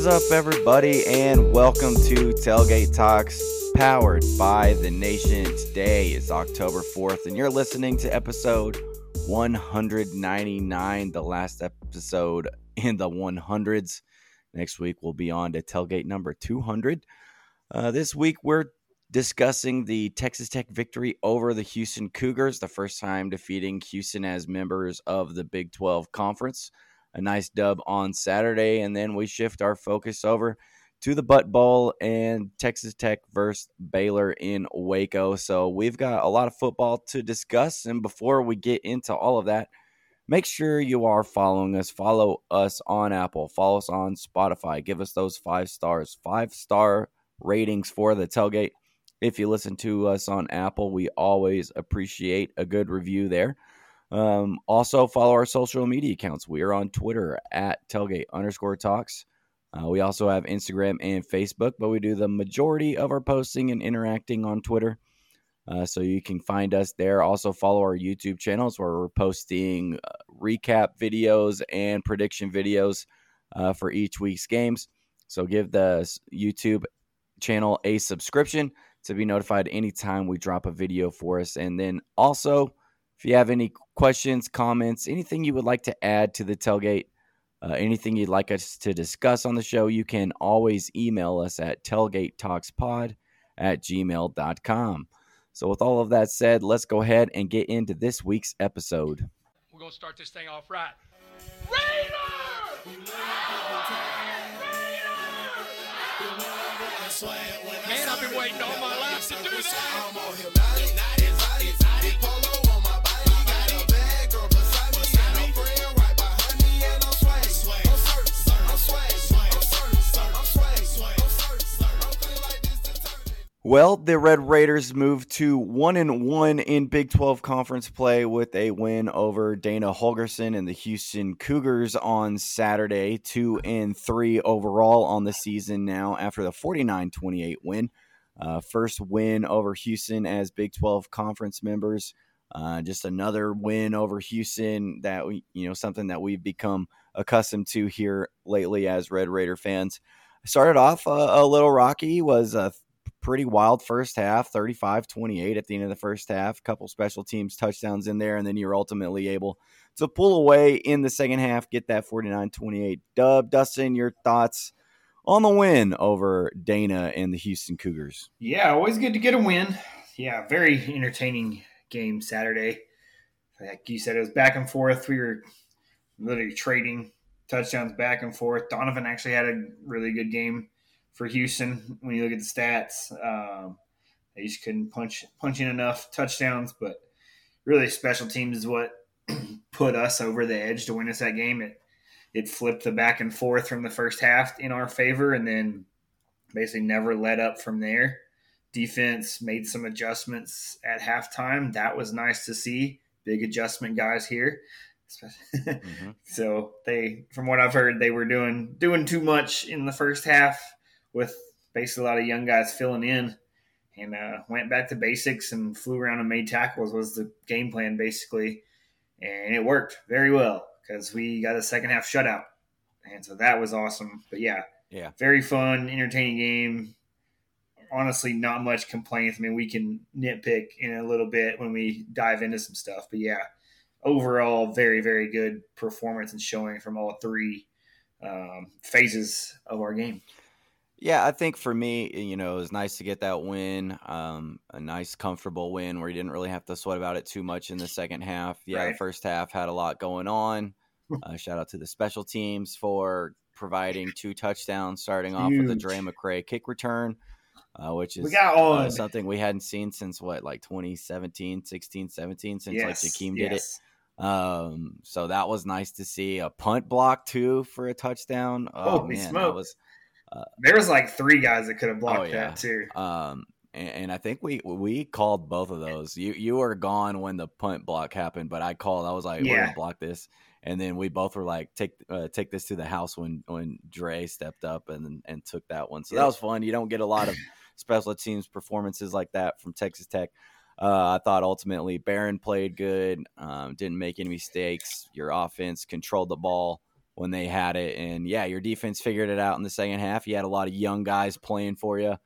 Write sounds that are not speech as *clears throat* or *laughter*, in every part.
Is up, everybody, and welcome to Tailgate Talks, powered by the Nation. Today is October 4th, and you're listening to episode 199, the last episode in the 100s. Next week, we'll be on to Tailgate number 200. Uh, this week, we're discussing the Texas Tech victory over the Houston Cougars, the first time defeating Houston as members of the Big 12 Conference a nice dub on Saturday, and then we shift our focus over to the Butt Bowl and Texas Tech versus Baylor in Waco. So we've got a lot of football to discuss, and before we get into all of that, make sure you are following us. Follow us on Apple, follow us on Spotify. Give us those five stars, five star ratings for the tailgate. If you listen to us on Apple, we always appreciate a good review there. Um, also, follow our social media accounts. We are on Twitter at tailgate underscore talks. Uh, we also have Instagram and Facebook, but we do the majority of our posting and interacting on Twitter. Uh, so you can find us there. Also, follow our YouTube channels where we're posting uh, recap videos and prediction videos uh, for each week's games. So give the YouTube channel a subscription to be notified anytime we drop a video for us. And then also, if you have any questions, comments, anything you would like to add to the tailgate, uh, anything you'd like us to discuss on the show, you can always email us at tailgatetalkspod at gmail.com. So, with all of that said, let's go ahead and get into this week's episode. We're going to start this thing off right. Raider! Man, I've been waiting all my life to do that. Well, the Red Raiders moved to one and one in Big 12 conference play with a win over Dana Holgorsen and the Houston Cougars on Saturday. Two and three overall on the season now after the 49 28 win. Uh, first win over Houston as Big 12 conference members. Uh, just another win over Houston that we, you know, something that we've become accustomed to here lately as Red Raider fans. Started off uh, a little rocky, was a pretty wild first half 35 28 at the end of the first half couple special teams touchdowns in there and then you're ultimately able to pull away in the second half get that 49 28 dub dustin your thoughts on the win over dana and the houston cougars Yeah, always good to get a win. Yeah, very entertaining game Saturday. Like you said, it was back and forth. We were literally trading touchdowns back and forth. Donovan actually had a really good game for Houston when you look at the stats. Um, they just couldn't punch punch in enough touchdowns, but really special teams is what *clears throat* put us over the edge to win us that game. It it flipped the back and forth from the first half in our favor, and then basically never let up from there. Defense made some adjustments at halftime. That was nice to see. Big adjustment guys here. *laughs* Mhm. So they, from what I've heard, they were doing doing too much in the first half with basically a lot of young guys filling in, and uh, went back to basics and flew around and made tackles was the game plan basically, and it worked very well because we got a second half shutout, and so that was awesome. But yeah, Yeah. very fun, entertaining game. Honestly, not much complaints. I mean, we can nitpick in a little bit when we dive into some stuff, but yeah, overall, very, very good performance and showing from all three um, phases of our game. Yeah, I think for me, you know, it was nice to get that win, um, a nice, comfortable win where you didn't really have to sweat about it too much in the second half. Yeah, the first half had a lot going on. Uh, shout out to the special teams for providing two touchdowns, starting off with a Huge. Drae McCray kick return, uh, which is We uh, something we hadn't seen since what, like 2017, 16, 17, since like Yes, Jakeem did it. Um, so that was nice to see a punt block too for a touchdown. Oh Holy man, that smoke. There was like three guys that could have blocked Oh, yeah. that too. Um, and, and I think we we called both of those. You you were gone when the punt block happened, but I called. I was like, "We're Yeah. gonna block this," and then we both were like, "Take uh, take this to the house." When when Drae stepped up and and took that one, so that was fun. You don't get a lot of *laughs* special teams performances like that from Texas Tech. Uh, I thought ultimately Behren played good, um, didn't make any mistakes. Your offense controlled the ball when they had it. And yeah, your defense figured it out in the second half. You had a lot of young guys playing for you.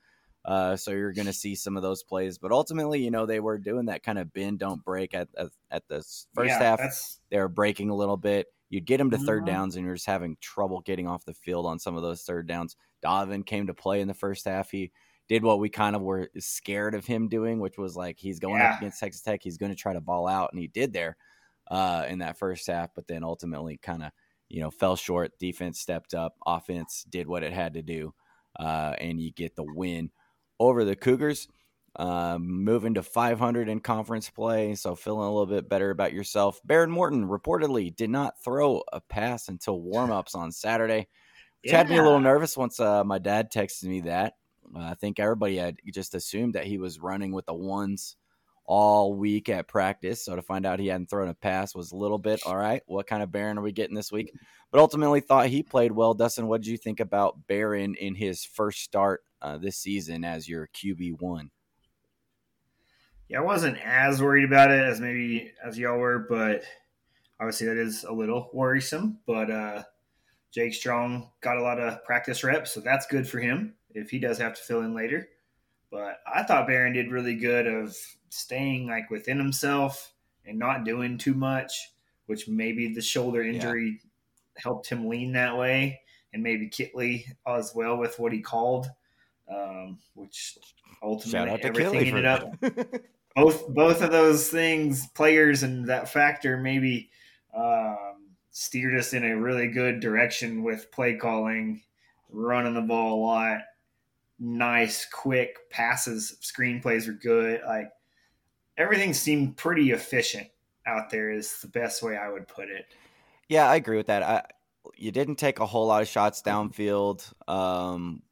Uh, so you're going to see some of those plays, but ultimately, you know, they were doing that kind of bend, don't break at at, at the first Yeah, half. that's They were breaking a little bit. You'd get them to third Mhm. downs, and you're just having trouble getting off the field on some of those third downs. Donovan came to play in the first half. He did what we kind of were scared of him doing, which was like he's going Yeah. up against Texas Tech. He's going to try to ball out, and he did there uh, in that first half. But then ultimately, kind of you know fell short. Defense stepped up. Offense did what it had to do, uh, and you get the win over the Cougars. Um, moving to 500 in conference play, so feeling a little bit better about yourself. Behren Morton reportedly did not throw a pass until warmups on Saturday, which had me a little nervous once uh, my dad texted me that. Uh, I think everybody had just assumed that he was running with the ones all week at practice. So to find out he hadn't thrown a pass was a little bit all right. What kind of Behren are we getting this week? But ultimately, thought he played well. Dustin, what did you think about Behren in his first start uh, this season as your QB one? Yeah, I wasn't as worried about it as maybe as y'all were, but obviously that is a little worrisome. But uh, Jake Strong got a lot of practice reps, so that's good for him if he does have to fill in later. But I thought Behren did really good of staying like within himself and not doing too much, which maybe the shoulder injury helped him lean that way, and maybe Kittley as well with what he called, um, which ultimately out to everything Kelly for ended up *laughs* both both of those things, players and that factor, maybe um, steered us in a really good direction with play calling, running the ball a lot, nice, quick passes, screenplays are good. Like everything seemed pretty efficient out there. Is the best way I would put it. Yeah, I agree with that. I, you didn't take a whole lot of shots downfield. Um,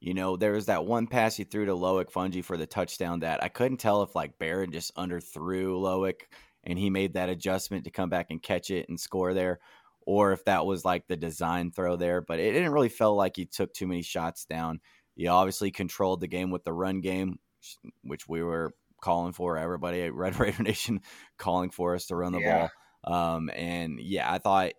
you know, there was that one pass you threw to Loic Fouonji for the touchdown that I couldn't tell if like Behren just underthrew Loic and he made that adjustment to come back and catch it and score there, or if that was like the design throw there. But it didn't really feel like he took too many shots down. You obviously controlled the game with the run game, which we were calling for. Everybody at Red *laughs* Raider Nation calling for us to run the Yeah. ball. Um, and yeah, I thought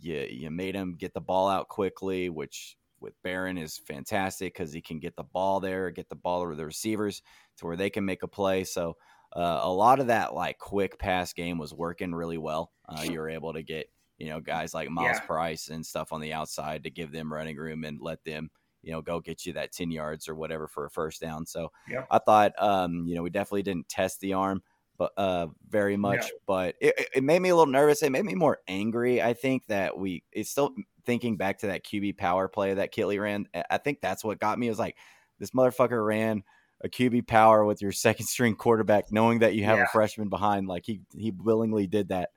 you you made him get the ball out quickly, which with Behren is fantastic because he can get the ball there, get the ball to the receivers to where they can make a play. So uh, a lot of that like quick pass game was working really well. Uh, you were able to get you know guys like Myles Yeah. Price and stuff on the outside to give them running room and let them you know go get you that ten yards or whatever for a first down. So Yep. I thought um, you know we definitely didn't test the arm but uh very much No. but it, it- made me a little nervous it made me more angry i think that we it's still thinking back to that qb power play that Kittley ran I- think that's what got me it was like this motherfucker ran a qb power with your *laughs* second string quarterback knowing that you have Yeah. a freshman behind like he he willingly did that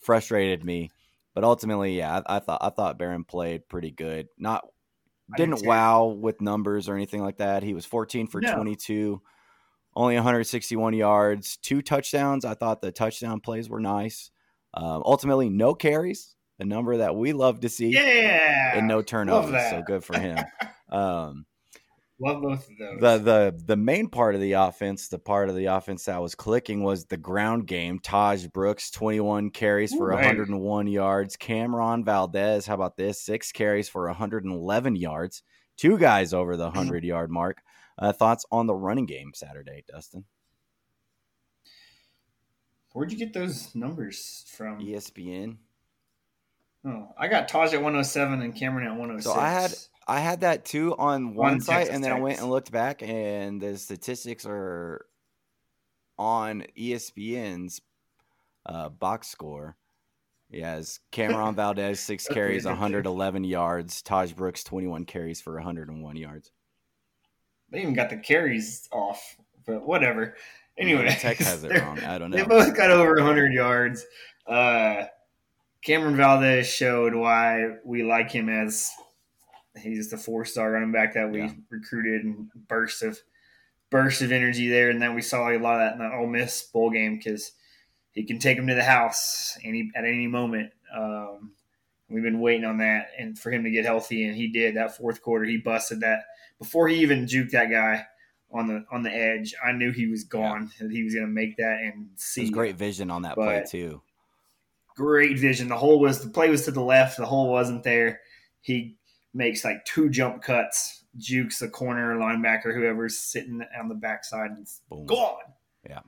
frustrated me but ultimately yeah i, I thought i thought Behren played pretty good not didn't wow with numbers or anything like that he was 14 for No. 22 only 161 yards, two touchdowns. I thought the touchdown plays were nice. Um, ultimately, no carries, a number that we love to see, Yeah, and no turnovers. So good for him. *laughs* um, love both of those. the the the main part of the offense, the part of the offense that was clicking was the ground game. Tahj Brooks, 21 carries for Ooh, baby. 101 yards. Cameron Valdez, how about this? Six carries for 111 yards. Two guys over the 100 yard mark. Uh, thoughts on the running game Saturday, Dustin? Where'd you get those numbers from? ESPN. Oh, I got Tahj at 107 and Cameron at 106. So I had I had that too on one On site, Texas and then I went and looked back, and the statistics are on ESPN's uh, box score. Yes, Cameron *laughs* Valdez six carries, pretty good, too. 111 yards. Tahj Brooks 21 carries for 101 yards. They even got the carries off, but whatever. Anyway, Tech has it *laughs* wrong. I don't know. They both got over 100 yards. Uh, Cameron Valdez showed why we like him as he's the four-star running back that we Yeah. recruited and burst of burst of energy there, and then we saw a lot of that in that Ole Miss bowl game because he can take him to the house any at any moment. Um, we've been waiting on that, and for him to get healthy, and he did. That fourth quarter, he busted that before he even juked that guy on the on the edge. I knew he was gone, that he was going to make that and see. was great vision on that play too. great vision. The hole was the play was to the left. The hole wasn't there. He makes like two jump cuts, jukes the corner linebacker, whoever's sitting on the backside, and Boom. gone. Yeah.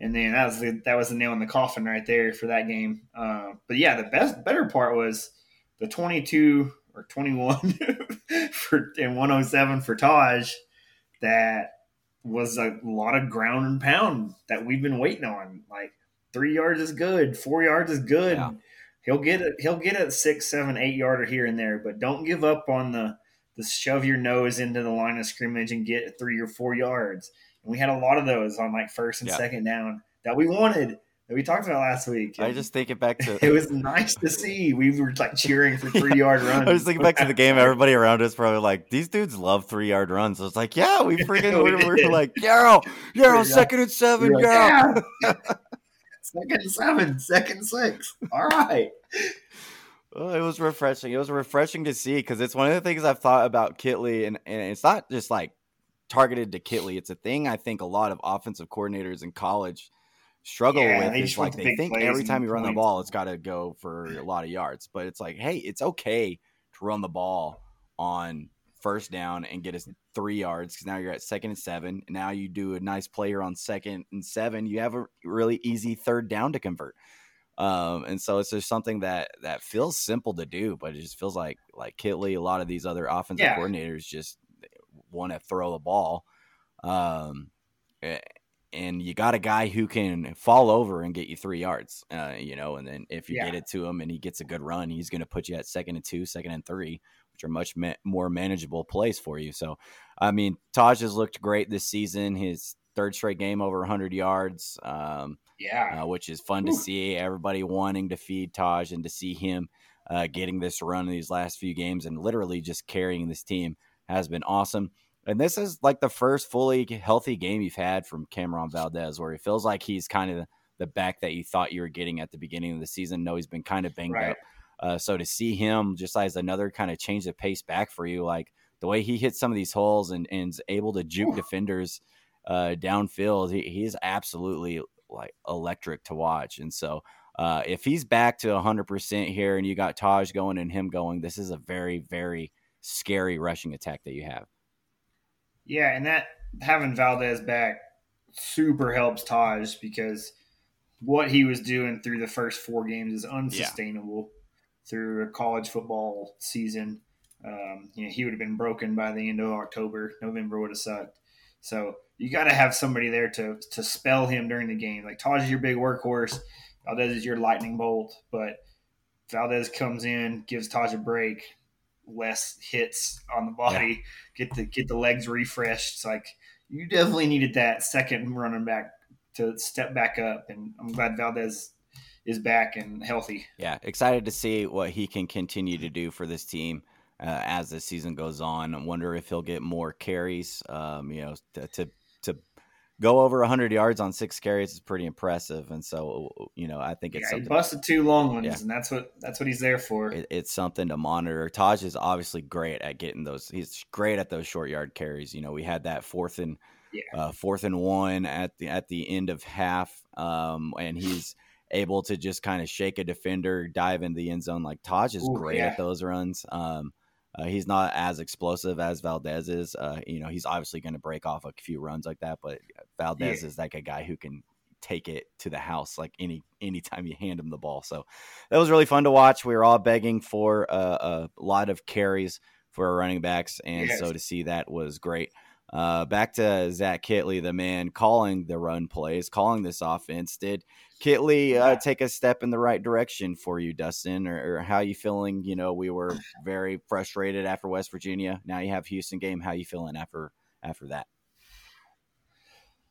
And then that was the that was the nail in the coffin right there for that game. Uh, but yeah, the best better part was the twenty two or twenty one *laughs* for and one oh seven for Tahj. That was a lot of ground and pound that we've been waiting on. Like three yards is good, four yards is good. Yeah. He'll get it. He'll get a six, seven, eight yarder here and there, but don't give up on the the shove your nose into the line of scrimmage and get three or four yards. And we had a lot of those on like first and Yeah. second down that we wanted that we talked about last week. I And just think it back to *laughs* it was nice to see. We were like cheering for three *laughs* yard runs. I was thinking back to the game. Everybody around us probably like these dudes love three yard runs. So it's like, yeah, we *laughs* freaking We we're, we're like, Yarrow, Yarrow, Yeah. second and seven, We like, "Yeah." Second seven, second six. All right. Well, it was refreshing. It was refreshing to see because it's one of the things I've thought about Kittley, and, and it's not just like targeted to Kittley. It's a thing I think a lot of offensive coordinators in college struggle Yeah, with. they It's just like they think every time you run the ball, it's got to go for a lot of yards. But it's like, hey, it's okay to run the ball on first down and get us three yards because now you're at second and seven. And now you do a nice player on second and seven. You have a really easy third down to convert. Um, and so it's just something that that feels simple to do, but it just feels like like Kittley, a lot of these other offensive Yeah. coordinators just want to throw the ball. Um, eh, and you got a guy who can fall over and get you three yards, uh, you know, and then if you Yeah. get it to him and he gets a good run, he's going to put you at second and two, second and three, which are much ma- more manageable plays for you. So, I mean, Tahj has looked great this season. His third straight game over 100 yards. Um, Yeah. uh, which is fun to see. Everybody wanting to feed Tahj and to see him uh, getting this run in these last few games and literally just carrying this team has been awesome. And this is like the first fully healthy game you've had from Cameron Valdez, where he feels like he's kind of the back that you thought you were getting at the beginning of the season. No, he's been kind of banged Right. up. Uh, so to see him just as another kind of change the pace back for you, like the way he hits some of these holes and, and is able to juke defenders uh, downfield, he, he's absolutely like electric to watch. And so uh, if he's back to 100% here and you got Tahj going and him going, this is a very, very scary rushing attack that you have. Yeah, and that having Valdez back super helps Tahj because what he was doing through the first four games is unsustainable through a college football season. Um, you know, he would have been broken by the end of October. November would have sucked. So you got to have somebody there to to spell him during the game. Like Tahj is your big workhorse. Valdez is your lightning bolt, but Valdez comes in, gives Tahj a break, less hits on the body, get the get the legs refreshed. It's like you definitely needed that second running back to step back up, and I'm glad Valdez is back and healthy. Yeah, excited to see what he can continue to do for this team uh, as the season goes on. I wonder if he'll get more carries. Um, you know, to, to to go over 100 yards on six carries is pretty impressive, and so you know, I think it's Yeah, he busted two long ones, Yeah. and that's what that's what he's there for. it, it's something to monitor. Tahj is obviously great at getting those. He's great at those short yard carries. You know, we had that fourth and Yeah. uh, fourth and one at the at the end of half, um, and he's able to just kind of shake a defender, dive in the end zone. Like Tahj is Ooh, great yeah. at those runs. Um, uh, he's not as explosive as Valdez is. Uh, you know, he's obviously going to break off a few runs like that, but Valdez Yeah. is like a guy who can take it to the house like any anytime you hand him the ball. So that was really fun to watch. We were all begging for uh, a lot of carries for our running backs, and Yes. so to see that was great. Uh, back to Zach Kittley, the man calling the run plays, calling this offense. Did Kittley uh, take a step in the right direction for you, Dustin, or, or how you feeling? You know, we were very frustrated after West Virginia. Now you have Houston game. How you feeling after after that?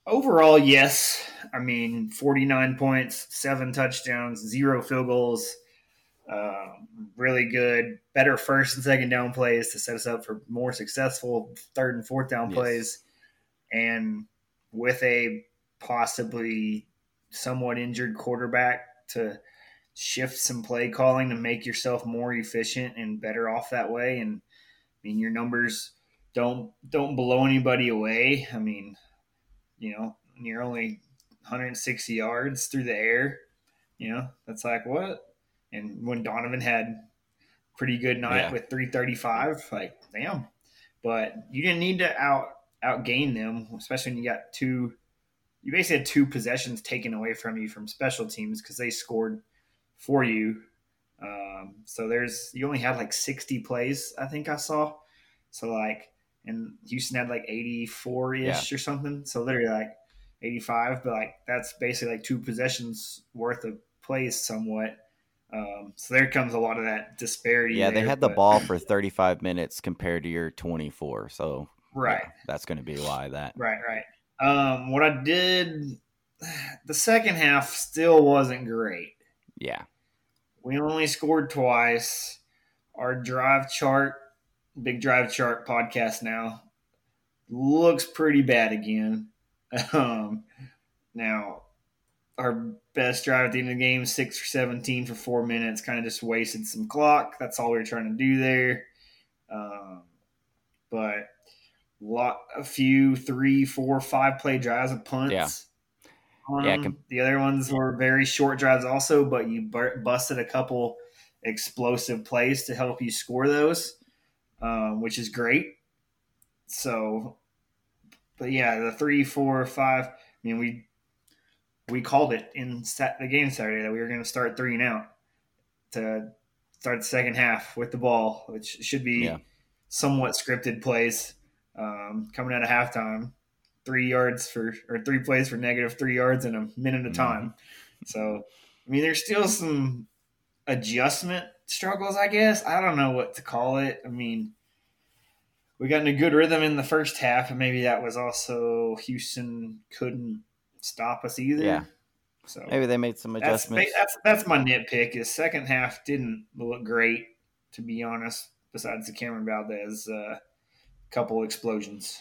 Overall, yes. I mean, 49 points, seven touchdowns, zero field goals. Uh, really good. Better first and second down plays to set us up for more successful third and fourth down Yes. plays. And with a possibly somewhat injured quarterback to shift some play calling to make yourself more efficient and better off that way. And I mean, your numbers don't don't blow anybody away. I mean, you know, you're only 160 yards through the air. You know, that's like what And when Donovan had pretty good night Yeah. with 335, like damn. But you didn't need to out outgain them, especially when you got two. You basically had two possessions taken away from you from special teams because they scored for you. Um, so there's you only had like 60 plays, I think I saw. So like, and Houston had like 84 ish or something. So literally like 85, but like that's basically like two possessions worth of plays, somewhat. Um, so there comes a lot of that disparity. Yeah, they there, had the ball for 35 minutes compared to your 24. So right. yeah, that's going to be why that. Right, right. Um, what I did, the second half still wasn't great. Yeah. We only scored twice. Our drive chart, big drive chart podcast now, looks pretty bad again. *laughs* Um, now, our best drive at the end of the game, six or seventeen for four minutes, kind of just wasted some clock. That's all we were trying to do there. Um, but lot a few three, four, five play drives of punts. Yeah. on Yeah, the other ones were very short drives also, but you bur- busted a couple explosive plays to help you score those, um, which is great. So, but yeah, the three, four, five. I mean, we we called it in sat- the game Saturday that we were going to start three and out to start the second half with the ball, which should be Yeah. somewhat scripted plays um, coming out of halftime. Three yards for or three plays for negative three yards in a minute of time. So, I mean, there's still some adjustment struggles, I guess. I don't know what to call it. I mean, we got in a good rhythm in the first half, and maybe that was also Houston couldn't stop us either. Yeah. So Maybe they made some that's, adjustments. that's that's my nitpick. Is second half didn't look great, to be honest. Besides the Cameron Valdez uh, couple explosions.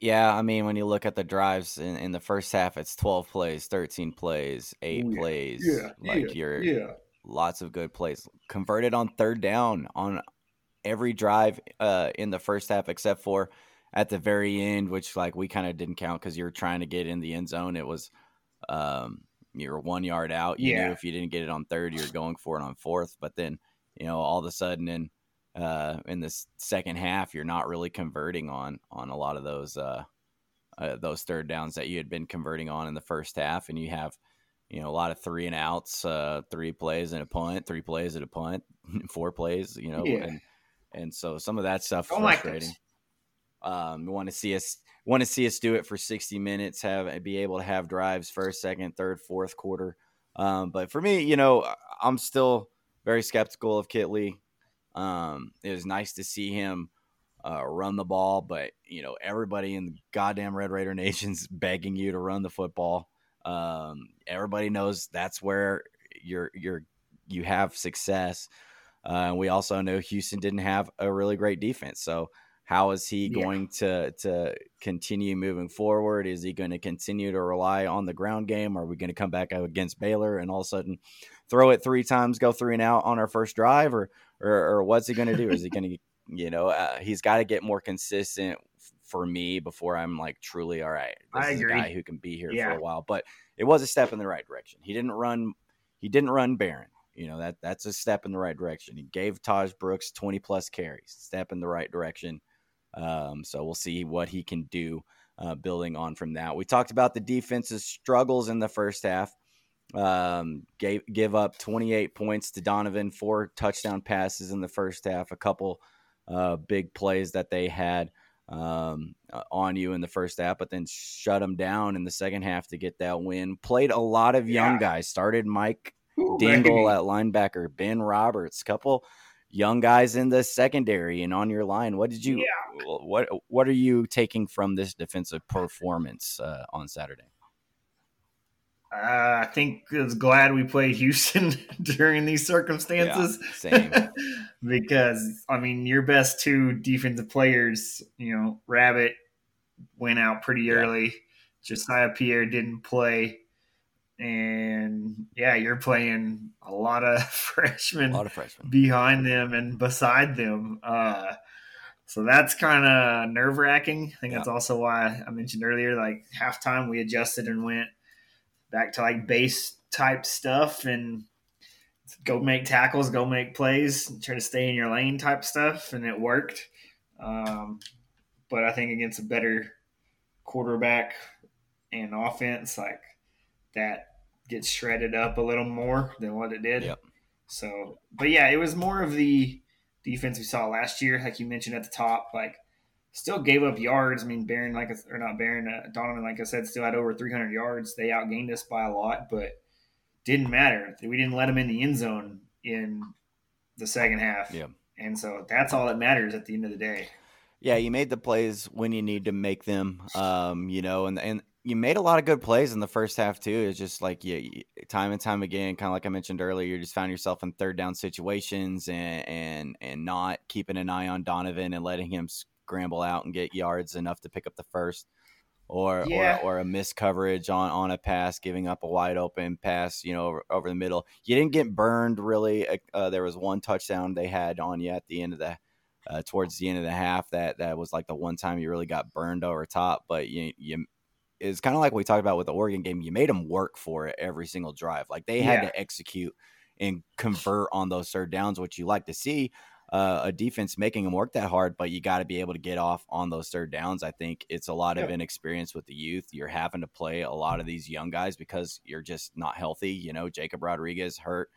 Yeah, I mean, when you look at the drives in, in the first half, it's 12 plays, 13 plays, eight yeah. plays. Yeah, like yeah, you're Yeah, lots of good plays. Converted on third down on every drive uh, in the first half, except for at the very end, which like we kind of didn't count because you're trying to get in the end zone. It was um, you were one yard out. You Yeah. knew if you didn't get it on third, you're going for it on fourth. But then you know all of a sudden in uh, in this second half, you're not really converting on on a lot of those uh, uh, those third downs that you had been converting on in the first half, and you have you know a lot of three and outs, uh, three plays and a punt, three plays and a punt, *laughs* four plays, you know, Yeah. and and so some of that stuff Don't like frustrating. this. Um, we want to see us want to see us do it for 60 minutes, have be able to have drives first, second, third, fourth quarter. Um, but for me, you know, I'm still very skeptical of Kittley. Um, it was nice to see him uh, run the ball, but you know, everybody in the goddamn Red Raider *laughs* Nation's begging you to run the football. Um, everybody knows that's where you're you're you have success. Uh, we also know Houston didn't have a really great defense, so how is he Yeah. going to to continue moving forward? Is he going to continue to rely on the ground game? Are we going to come back against Baylor and all of a sudden throw it three times, go three and out on our first drive, or or, or what's he going to do? Is he going to, you know, uh, he's got to get more consistent for me before I'm like truly all right. This I is agree. a guy who can be here Yeah. for a while, but it was a step in the right direction. He didn't run, he didn't run Behren. You know that that's a step in the right direction. He gave Tahj Brooks 20 plus carries, step in the right direction. Um, so we'll see what he can do uh, building on from that. We talked about the defense's struggles in the first half. Um, gave give up 28 points to Donovan, four touchdown passes in the first half, a couple uh, big plays that they had um, on you in the first half, but then shut them down in the second half to get that win. Played a lot of young Yeah. guys. Started Mike Ooh, Dingle at linebacker, Ben Roberts, couple young guys in the secondary and on your line. What did you? What What are you taking from this defensive performance uh, on Saturday? Uh, I think it's glad we played Houston *laughs* during these circumstances. same. *laughs* because I mean, your best two defensive players, you know, Rabbit went out pretty Yeah. early. Jesiah Pierre didn't play, and yeah, you're playing a lot of *laughs* freshmen, A lot of freshmen. behind them and beside them. Uh, so that's kind of nerve wracking. I think that's also why I mentioned earlier, like halftime, we adjusted and went back to like base type stuff and go make tackles, go make plays, try to stay in your lane type stuff, and it worked. Um, but I think against a better quarterback and offense, like that gets shredded up a little more than what it did. Yep. So, but yeah, it was more of the defense we saw last year, like you mentioned at the top. Like, still gave up yards. I mean, Behren, like or not Behren, uh, Donovan, like I said, still had over 300 yards. They outgained us by a lot, but didn't matter. We didn't let them in the end zone in the second half. Yeah. And so that's all that matters at the end of the day. Yeah, you made the plays when you need to make them. Um, you know, and and you made a lot of good plays in the first half too. It's just like yeah, you, time and time again, kind of like I mentioned earlier, you just found yourself in third down situations and and and not keeping an eye on Donovan and letting him scramble out and get yards enough to pick up the first or Yeah. or, or a missed coverage on on a pass, giving up a wide open pass, you know, over, over the middle. You didn't get burned really. Uh, Uh, there was one touchdown they had on you at the end of the uh, towards the end of the half that that was like the one time you really got burned over top. But you you it's kind of like we talked about with the Oregon game. You made them work for it every single drive. Like they had Yeah. to execute and convert on those third downs, which you like to see. Uh, a defense making them work that hard, but you got to be able to get off on those third downs. I think it's a lot of inexperience with the youth. You're having to play a lot of these young guys because you're just not healthy. You know, Jacob Rodriguez hurt,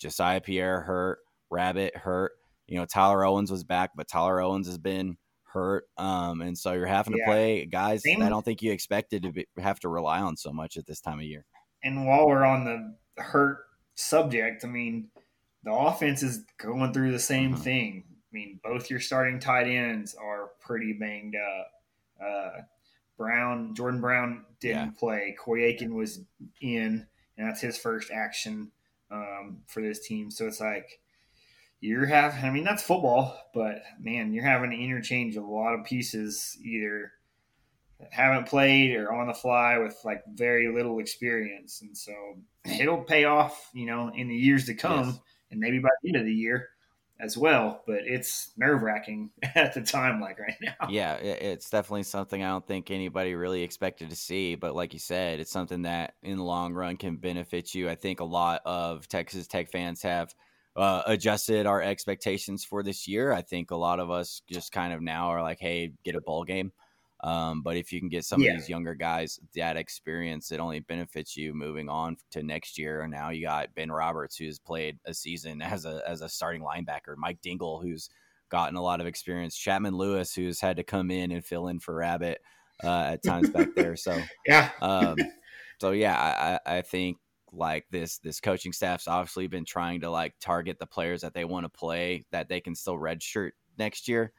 Jesiah Pierre hurt, Rabbit hurt. You know, Tyler Owens was back, but Tyler Owens has been hurt. Um, and so you're having to Yeah. play guys Same- I don't think you expected to be, have to rely on so much at this time of year. And while we're on the hurt subject, I mean, the offense is going through the same Mhm. thing. I mean, both your starting tight ends are pretty banged up. Uh, Brown, Jordan Brown didn't Yeah. play. Corey Aiken was in, and that's his first action um, for this team. So it's like you're having. I mean, that's football, but man, you're having to interchange a lot of pieces either that haven't played or on the fly with like very little experience, and so it'll pay off, you know, in the years to come, Yes. And maybe by the end of the year as well. But it's nerve wracking *laughs* at the time, like right now. yeah, it's definitely something I don't think anybody really expected to see. But like you said, it's something that in the long run can benefit you. I think a lot of Texas Tech fans have uh, adjusted our expectations for this year. I think a lot of us just kind of now are like, hey, get a bowl game. Um, but if you can get some Yeah. of these younger guys that experience, it only benefits you moving on to next year. And now you got Ben Roberts, who's played a season *laughs* as a as a starting linebacker, Mike Dingle, who's gotten a lot of experience, Chapman Lewis, who's had to come in and fill in for Rabbit uh, at times back *laughs* there. So Yeah, um, *laughs* so yeah, I, I I think like this this coaching staff's obviously been trying to like target the players that they want to play that they can still redshirt next year.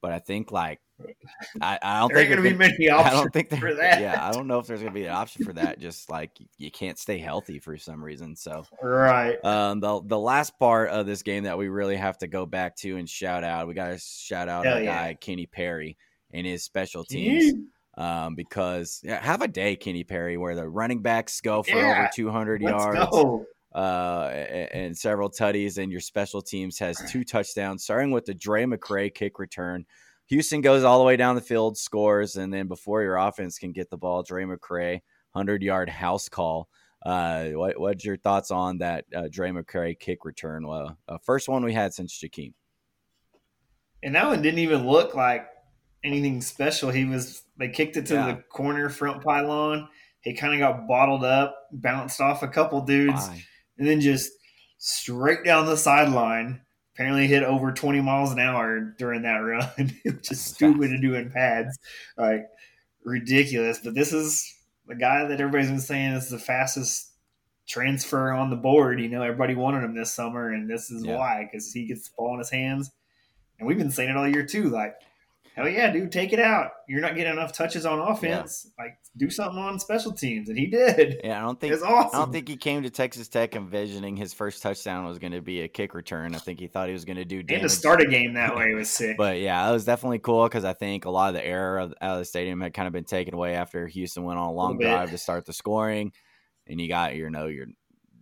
But I think like *laughs* I, I don't there think gonna be they're many *laughs* I options don't think there, for *laughs* that. Yeah, I don't know if there's gonna be an option for that. Just like you can't stay healthy for some reason. So right. um, the the last part of this game that we really have to go back to and shout out, we got to shout out Hell our yeah. guy Kenny Perry and his special teams Yeah. um, because yeah, have a day, Kenny Perry, where the running backs go for over 200 Let's yards go. Uh, and several tutties, and your special teams has two touchdowns, starting with the Drae McCray kick return. Houston goes all the way down the field, scores, and then before your offense can get the ball, Drae McCray, 100 yard house call. Uh, what, what's your thoughts on that uh, Drae McCray kick return? Well, uh, first one we had since Jakeem. And that one didn't even look like anything special. He was they kicked it to Yeah. the corner front pylon. He kind of got bottled up, bounced off a couple dudes, Why? And then just straight down the sideline. Apparently hit over 20 miles an hour during that run. *laughs* was just stupid to do in pads. Like ridiculous. But this is the guy that everybody's been saying is the fastest transfer on the board. You know, everybody wanted him this summer, and this is Yeah. why, because he gets the ball in his hands. And we've been saying it all year too. Like, hell yeah, dude, take it out. You're not getting enough touches on offense. Like, do something on special teams. And he did. Yeah, I don't think It's awesome. I don't think he came to Texas Tech envisioning his first touchdown was going to be a kick return. I think he thought he was going to do and damage. to start a game that way was sick. *laughs* But yeah, it was definitely cool because I think a lot of the air out of the stadium had kind of been taken away after Houston went on a long bit. drive to start the scoring, and you got your know you're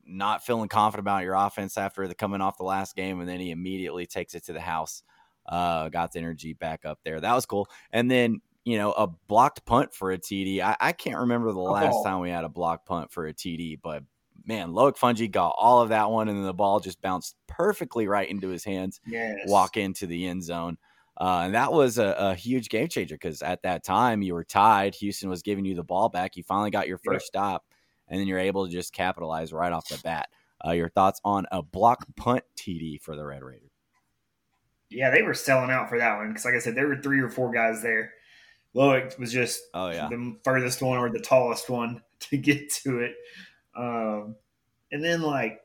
not feeling confident about your offense after the coming off the last game, and then he immediately takes it to the house. Uh, got the energy back up there. That was cool. And then you know a blocked punt for a TD. I, I can't remember the last Oh. time we had a blocked punt for a TD, but man, Loic Fouonji got all of that one, and then the ball just bounced perfectly right into his hands, Yes. walk into the end zone. Uh, and that was a, a huge game changer because at that time you were tied. Houston was giving you the ball back. You finally got your first stop, and then you're able to just capitalize right off the bat. Uh, your thoughts on a block punt TD for the Red Raiders? Yeah, they were selling out for that one because, like I said, there were three or four guys there. Loic was just Oh yeah, the furthest one or the tallest one *laughs* to get to it. Um, and then like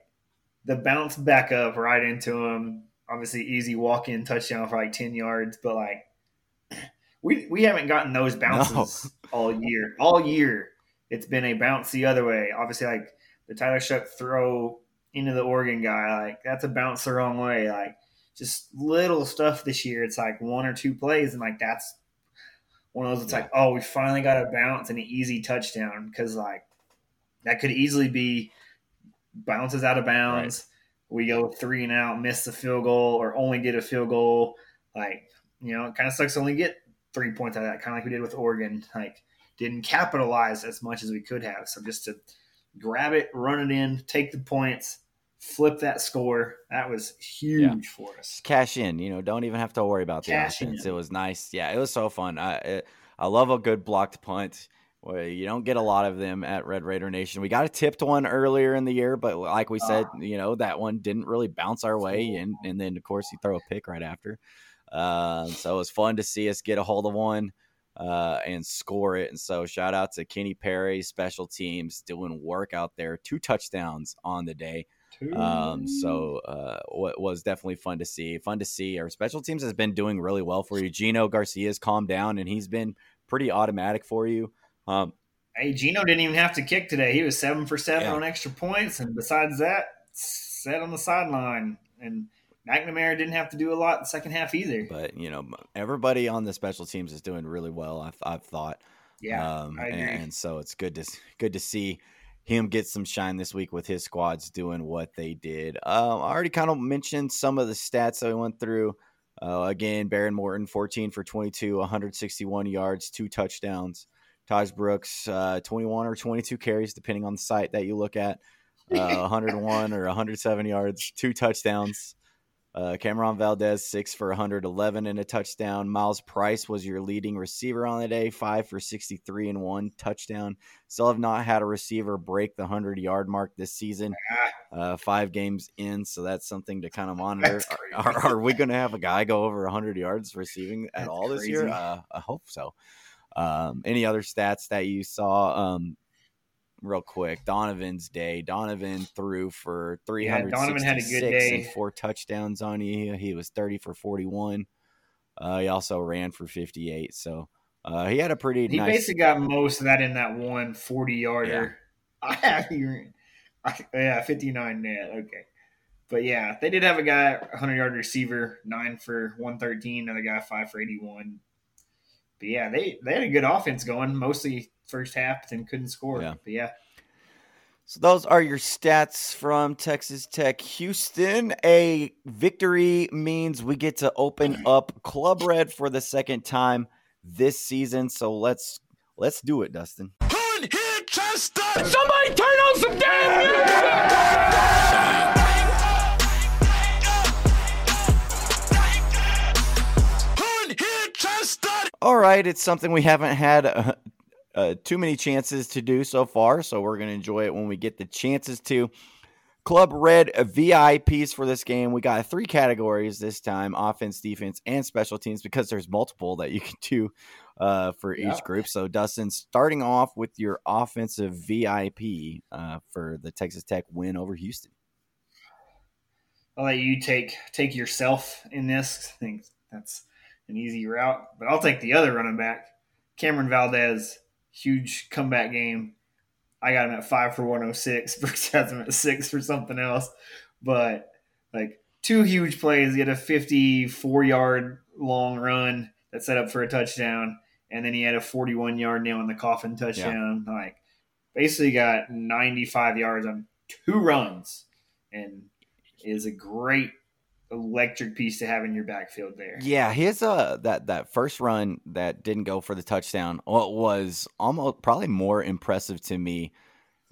the bounce back up right into him. Obviously, easy walk in touchdown for like ten yards, but like *clears throat* we we haven't gotten those bounces all year. All year, it's been a bounce the other way. Obviously, like the Tyler Shough throw into the Oregon guy, like that's a bounce the wrong way. Like just little stuff this year. It's like one or two plays, and like that's one of those. It's Yeah. like, oh, we finally got a bounce and an easy touchdown because like that could easily be bounces out of bounds. We go three and out, miss the field goal, or only get a field goal. Like you know, it kind of sucks to only get three points out of that, kind of like we did with Oregon. Like didn't capitalize as much as we could have. So just to grab it, run it in, take the points, flip that score. That was huge for us. cash in. You know, don't even have to worry about the Cash offense. in. It was nice. Yeah, it was so fun. I it, I love a good blocked punt. Well, you don't get a lot of them at Red Raider Nation. We got a tipped one earlier in the year, but like we said, Ah. you know that one didn't really bounce our way, and and then of course you throw a pick right after. Uh, so it was fun to see us get a hold of one uh, and score it. And so shout out to Kenny Perry, special teams, doing work out there. Two touchdowns on the day. Um, so uh, what was definitely fun to see. Fun to see. Our special teams has been doing really well for you. Gino Garcia's calmed down, and he's been pretty automatic for you. Um, Hey, Gino didn't even have to kick today. He was seven for seven Yeah. on extra points, and besides that, sat on the sideline. And McNamara didn't have to do a lot in the second half either. but you know, everybody on the special teams is doing really well. I've, I've thought. yeah, um, I agree. and, and so it's good to good to see him get some shine this week with his squads doing what they did. Um, I already kind of mentioned some of the stats that we went through. Uh, again, Behren Morton, 14 for 22, 161 yards, two touchdowns. Tahj Brooks, uh, 21 or 22 carries, depending on the site that you look at. Uh, *laughs* 101 or 107 yards, two touchdowns. Uh, Cameron Valdez, six for 111 and a touchdown. Myles Price was your leading receiver on the day, five for 63 and one touchdown. Still have not had a receiver break the 100 yard mark this season, uh, five games in. So that's something to kind of monitor. *laughs* Are, are, we going to have a guy go over 100 yards receiving at That's all this year? Uh, I hope so. Um, any other stats that you saw? Um, real quick, Donovan's day. Donovan threw for Yeah, Donovan had a 366 good day. four touchdowns on you. He was 30 for 41. Uh, he also ran for 58. So uh, he had a pretty he nice. basically got most of that in that one 40 yarder. *laughs* I have you. I- Yeah, 59 net. Okay. But yeah, they did have a guy, 100 yard receiver, nine for 113, another guy, five for 81. But yeah, they, they had a good offense going, mostly first half, but then couldn't score. Yeah. But yeah, So those are your stats from Texas Tech Houston. A victory means we get to open up Club Red for the second time this season. So let's let's do it, Dustin. Hood hit Chester. Somebody turn on some damn music! Hood hit Chester. All right, it's something we haven't had uh, uh, too many chances to do so far, so we're going to enjoy it when we get the chances to. Club Red VIPs for this game. We got three categories this time offense, defense, and special teams because there's multiple that you can do uh, for Yeah. each group. So, Dustin, starting off with your offensive VIP uh, for the Texas Tech win over Houston. I'll let you take take yourself in this. I think that's an easy route, but I'll take the other running back, Cameron Valdez. Huge comeback game. I got him at five for one hundred six. *laughs* Brooks has him at six for something else, but like two huge plays. He had a fifty-four yard long run that set up for a touchdown, and then he had a forty-one yard nail in the coffin touchdown. Like basically got ninety-five yards on two runs, and is a great electric piece to have in your backfield there. Yeah, his uh that that first run that didn't go for the touchdown was almost probably more impressive to me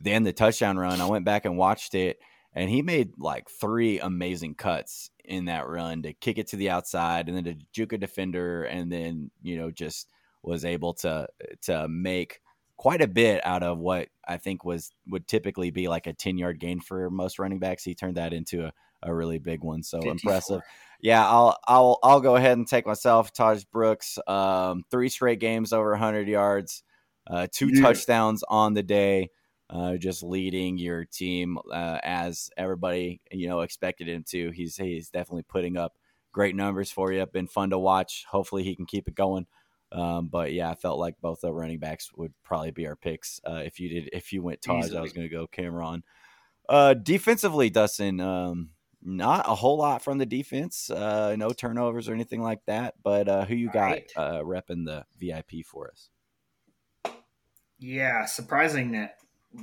than the touchdown run, I went back and watched it, and he made like three amazing cuts in that run to kick it to the outside, and then to juke a defender, and then you know just was able to to make quite a bit out of what I think was would typically be like a ten yard gain for most running backs. He turned that into a, a really big one. So 54. impressive. Yeah, I'll I'll I'll go ahead and take myself. Tahj Brooks, um, three straight games over 100 yards, uh, two Yeah. touchdowns on the day, uh, just leading your team uh, as everybody you know expected him to. He's he's definitely putting up great numbers for you. Been fun to watch. Hopefully he can keep it going. Um, but yeah, I felt like both the running backs would probably be our picks. Uh, if you did, if you went Tahj, I was going to go Cameron. Uh, defensively, Dustin, um, not a whole lot from the defense. Uh, no turnovers or anything like that. But uh, who you got Right. uh, repping the VIP for us? Yeah, surprising that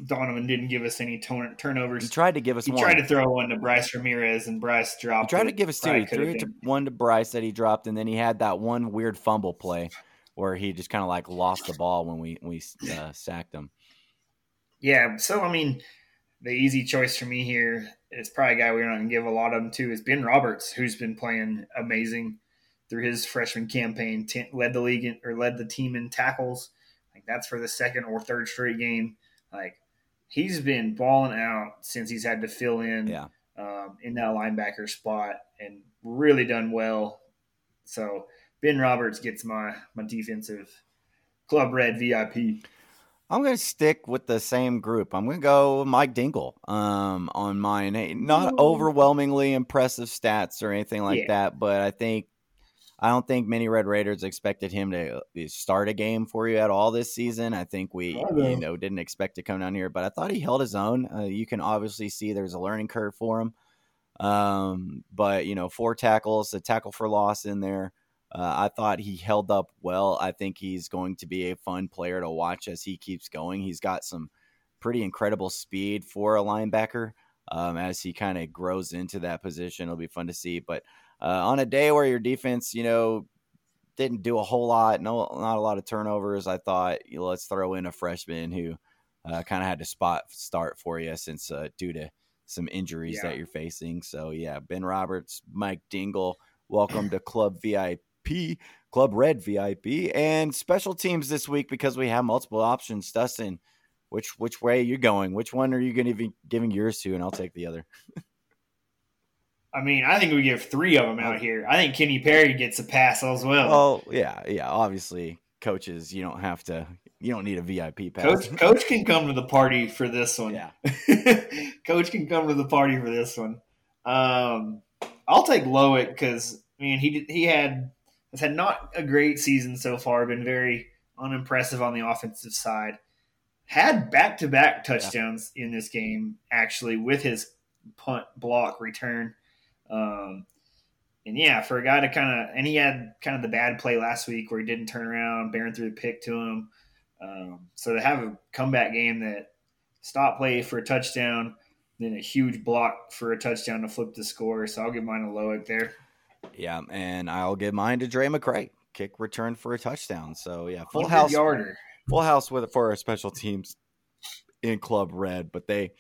Donovan didn't give us any turn- He turnovers. tried to give us He one. tried to throw one to Bryce Ramirez, and Bryce dropped. He tried to give us two. He threw it to one to Bryce that he dropped, and then he had that one weird fumble play where he just kind of like lost the ball when we we uh, sacked him. Yeah, so I mean, the easy choice for me here is probably a guy we're not going to give a lot of them to is Ben Roberts, who's been playing amazing through his freshman campaign. Ten, led the league in, or led the team in tackles. Like that's for the second or third straight game. Like he's been balling out since he's had to fill in Yeah. um, in that linebacker spot and really done well. So Ben Roberts gets my my defensive club red VIP. I'm going to stick with the same group. I'm going to go Mike Dingle um, on mine. Eh, Not Ooh. overwhelmingly impressive stats or anything like Yeah. that, but I think I don't think many Red Raiders expected him to uh, start a game for you at all this season. I think we I know. you know didn't expect to come down here, but I thought he held his own. Uh, you can obviously see there's a learning curve for him. Um, but you know, four tackles, a tackle for loss in there. Uh, I thought he held up well. I think he's going to be a fun player to watch as he keeps going. He's got some pretty incredible speed for a linebacker. Um, as he kind of grows into that position, it'll be fun to see. But uh, on a day where your defense, you know, didn't do a whole lot, no, not a lot of turnovers, I thought you know, let's throw in a freshman who uh, kind of had to spot start for you since uh, due to some injuries Yeah. that you're facing. So yeah, Ben Roberts, Mike Dingle, welcome to Club VIP, Club Red VIP, and special teams this week because we have multiple options. Dustin, which which way are you going? Which one are you going to be giving yours to? And I'll take the other. I mean, I think we give three of them out here. I think Kenny Perry gets a pass as well. Oh yeah, yeah. Obviously, coaches, you don't have to. You don't need a VIP pass. Coach, Coach can come to the party for this one. Yeah. *laughs* Coach can come to the party for this one. Um, I'll take Loic because I mean he he had has had not a great season so far. Been very unimpressive on the offensive side. Had back to back touchdowns in this game actually with his punt block return. Um, and yeah, for a guy to kind of and he had kind of the bad play last week where he didn't turn around, Behren threw the pick to him. Um, so to have a comeback game that stop play for a touchdown, then a huge block for a touchdown to flip the score. So I'll give mine a Loic there. Yeah, and I'll give mine to Drae McCray. Kick return for a touchdown. So yeah, full house yarder. full house with for our special teams in Club Red, but they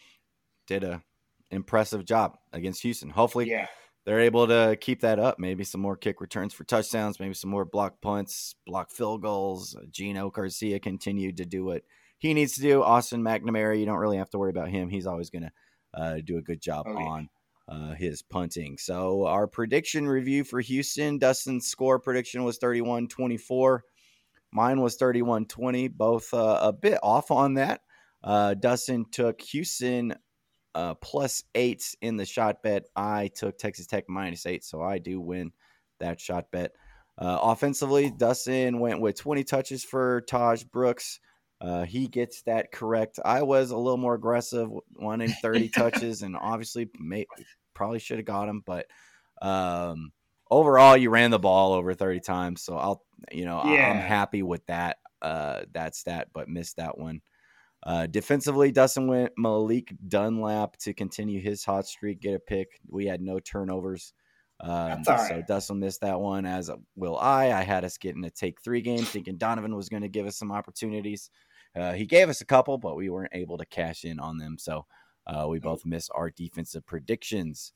did a impressive job against Houston. Hopefully, Yeah, they're able to keep that up. Maybe some more kick returns for touchdowns, maybe some more block punts, block field goals. Gino Garcia continued to do what he needs to do. Austin McNamara, you don't really have to worry about him. He's always going to uh, do a good job Oh, on uh, his punting. So, our prediction review for Houston Dustin's score prediction was 31 24. Mine was 31 20, both uh, a bit off on that. Uh, Dustin took Houston uh, plus eight in the shot bet. I took Texas Tech minus eight, so I do win that shot bet. Uh, offensively, Dustin went with 20 touches for Tahj Brooks. Uh, he gets that correct. I was a little more aggressive, wanting 30 *laughs* touches, and obviously may, probably should have got him, but um, overall, you ran the ball over 30 times. So I'll, you know, I- I'm happy with that, uh, that stat, but missed that one. Uh, defensively, Dustin went Malik Dunlap to continue his hot streak, get a pick. We had no turnovers. Um, So. Dustin missed that one, as will I. I had us getting to take three games, thinking Donovan was going to give us some opportunities. Uh, he gave us a couple, but we weren't able to cash in on them. So uh, we both missed our defensive predictions.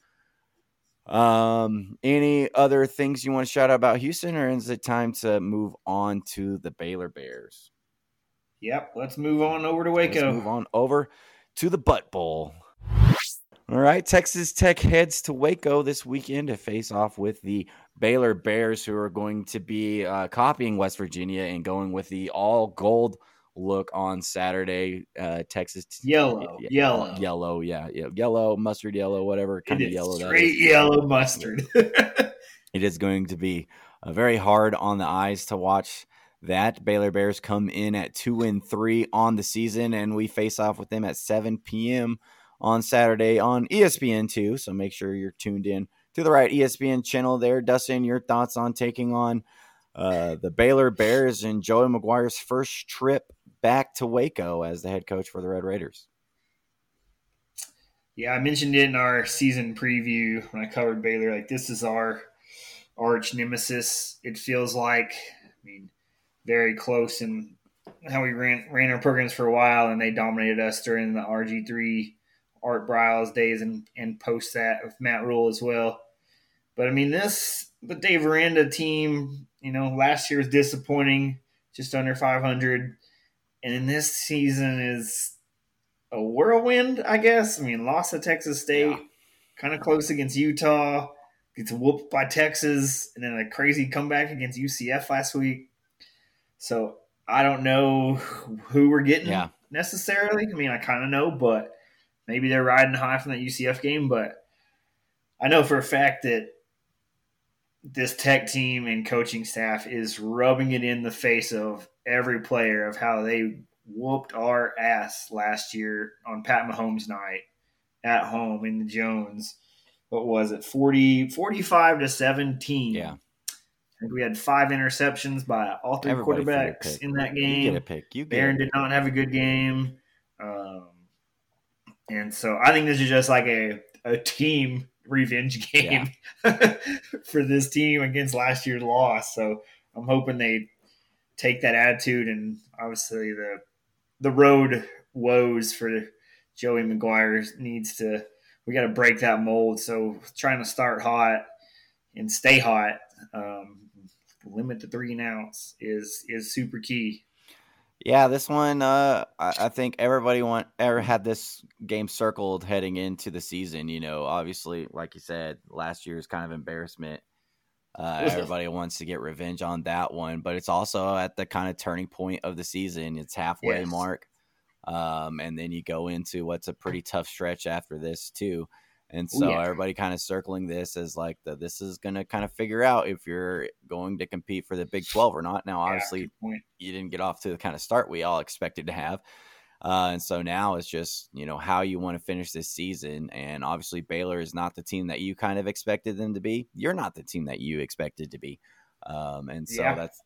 Um, any other things you want to shout out about Houston, or is it time to move on to the Baylor Bears? Yep, let's move on over to Let's Waco. move on over to the Butt Bowl. All right, Texas Tech heads to Waco this weekend to face off with the Baylor Bears, who are going to be uh, copying West Virginia and going with the all gold look on Saturday. Uh, Texas Yellow, yeah, yellow. yellow, yeah, yeah, yellow, mustard yellow, whatever kind It of yellow straight is. yellow mustard. *laughs* It is going to be uh, very hard on the eyes to watch that. Baylor Bears come in at two and three on the season, and we face off with them at 7 p.m. on Saturday on ESPN two. So make sure you're tuned in to the right ESPN channel there. Dustin, your thoughts on taking on uh, the Baylor Bears and Joey McGuire's first trip back to Waco as the head coach for the Red Raiders. Yeah, I mentioned it in our season preview when I covered Baylor. Like this is our arch nemesis. It feels like. I mean, very close in how we ran ran our programs for a while, and they dominated us during the RG three Art Briles days, and and post that with Matt Rhule as well. But I mean, this the Dave Aranda team. You know, last year was disappointing, just under five hundred, and this season is a whirlwind, I guess. I mean, lost to Texas State, Yeah. kind of close against Utah, gets whooped by Texas, and then a crazy comeback against UCF last week. So I don't know who we're getting Yeah. necessarily. I mean, I kind of know, but maybe they're riding high from that UCF game. But I know for a fact that this tech team and coaching staff is rubbing it in the face of every player of how they whooped our ass last year on Pat Mahomes night at home in the Jones. What was it? 40, 45 to 17. Yeah. I think we had five interceptions by all three Everybody quarterbacks in that You game. get a pick. You get Behren a did not have a good game. Um, and so I think this is just like a, a team revenge game *laughs* for this team against last year's loss. So I'm hoping they take that attitude and obviously the the road woes for Joey McGuire needs to we got to break that mold. So trying to start hot and stay hot, um, limit the three and outs is is super key. Yeah, this one, uh, I, I think everybody want ever had this game circled heading into the season. You know, obviously, like you said, last year's kind of embarrassment. Uh, *laughs* everybody wants to get revenge on that one, but it's also at the kind of turning point of the season. It's halfway Yes. mark, um, and then you go into what's a pretty tough stretch after this too. And so yeah. everybody kind of circling this as like the this is going to kind of figure out if you're going to compete for the Big Twelve or not. Now, obviously, point. you didn't get off to the kind of start we all expected to have. Uh, and so now it's just, you know, how you want to finish this season. And obviously, Baylor is not the team that you kind of expected them to be. You're not the team that you expected to be. Um, and so Yeah. that's,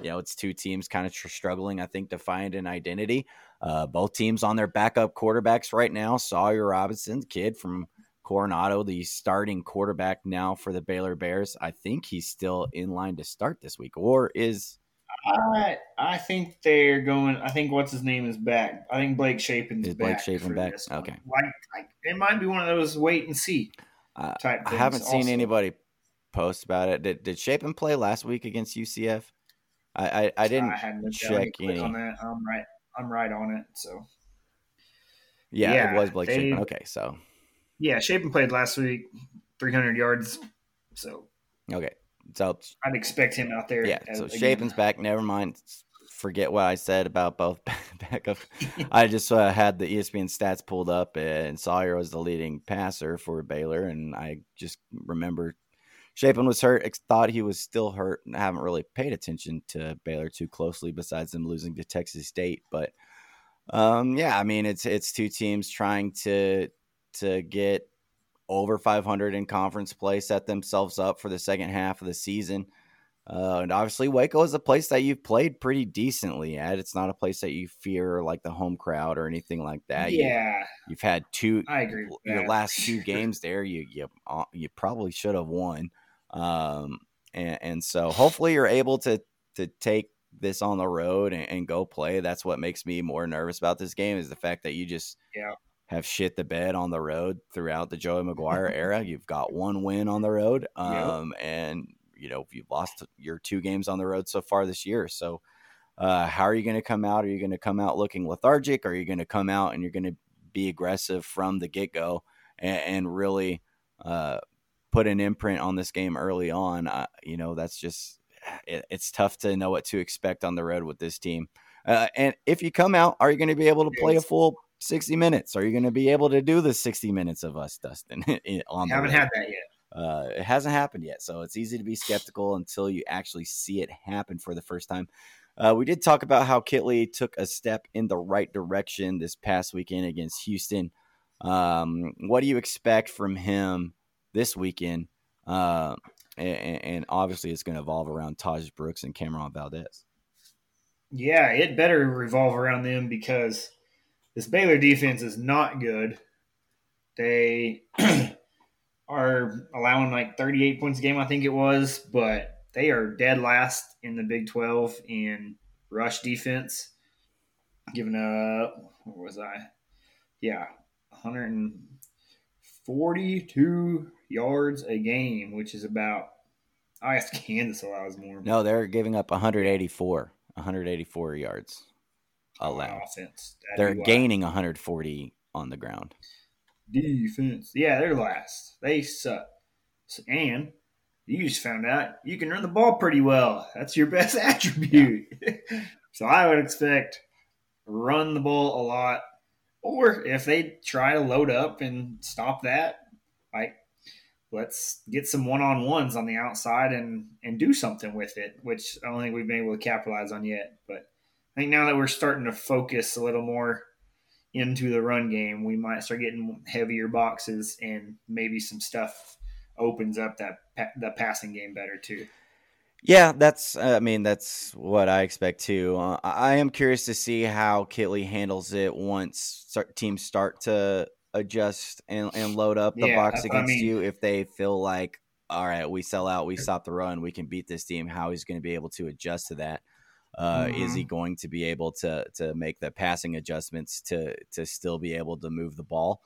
you know, it's two teams kind of tr- struggling, I think, to find an identity. Uh, both teams on their backup quarterbacks right now. Sawyer Robertson, kid from Coronado, the starting quarterback now for the Baylor Bears. I think he's still in line to start this week, or is I I think they're going. I think what's his name is back. I think Blake Shapen's Is Blake back. Shapen back? Okay. Like, like it might be one of those wait and see Uh, type. I haven't seen anybody post about it. Did did Shapen play last week against UCF? I I, I didn't. I hadn't looked at it. Let me check any. on that. I'm right. I'm right on it. So yeah, yeah, it was Blake they- Shapen. Okay, so yeah, Shapen played last week, 300 yards. So okay, so I'd expect him out there. yeah, so again. Shapen's back. Never mind. Forget what I said about both *laughs* backup. *laughs* I just uh, had the ESPN stats pulled up, and Sawyer was the leading passer for Baylor, and I just remember Shapen was hurt. Thought he was still hurt. and I haven't really paid attention to Baylor too closely, besides them losing to Texas State. But um, yeah, I mean it's it's two teams trying to to get over 500 in conference play, set themselves up for the second half of the season. Uh, and obviously, Waco is a place that you've played pretty decently at. It's not a place that you fear like the home crowd or anything like that. Yeah, you've had two I agree. With your last two *laughs* games there. You you uh, you probably should have won. Um, and, and so hopefully you're able to to take this on the road and, and, go play. That's what makes me more nervous about this game is the fact that you just yeah. Have shit the bed on the road throughout the Joey McGuire *laughs* era. You've got one win on the road, um, yep. and you know you've lost your two games on the road so far this year. So, uh, how are you going to come out? Are you going to come out looking lethargic? Or are you going to come out and you're going to be aggressive from the get go and, and, really uh, put an imprint on this game early on? Uh, you know, that's just it, it's tough to know what to expect on the road with this team. Uh, and if you come out, are you going to be able to play a full 60 minutes? Are you going to be able to do the 60 minutes of us, Dustin? *laughs* on haven't had that yet. Uh, it hasn't happened yet, so it's easy to be skeptical until you actually see it happen for the first time. Uh, we did talk about how Kittley took a step in the right direction this past weekend against Houston. Um, what do you expect from him this weekend? Uh, and, and obviously it's going to evolve around Tahj Brooks and Cameron Valdez. Yeah, it better revolve around them because this Baylor defense is not good. They *clears throat* are allowing like 38 points a game, I think it was, but they are dead last in the Big 12 in rush defense. Giving up, where was I? Yeah, 142 yards a game, which is about. I guess Kansas allows more. No, they're giving up 184, 184 yards allowed. Offense. They're uh, gaining 140 on the ground. Defense, yeah, they're last. They suck. And you just found out you can run the ball pretty well. That's your *laughs* best attribute. Yeah. *laughs* so I would expect run the ball a lot. Or if they try to load up and stop that, like let's get some one on ones on the outside and and do something with it, which I don't think we've been able to capitalize on yet. But I think now that we're starting to focus a little more into the run game, we might start getting heavier boxes and maybe some stuff opens up that the passing game better too. Yeah, that's. I mean, that's what I expect too. Uh, I am curious to see how Kittley handles it once start, teams start to adjust and, and load up the yeah, box against I mean. you. If they feel like, all right, we sell out, we stop the run, we can beat this team. How he's going to be able to adjust to that? Uh, mm-hmm. Is he mm-hmm. going to be able to to make the passing adjustments to to still be able to move the ball?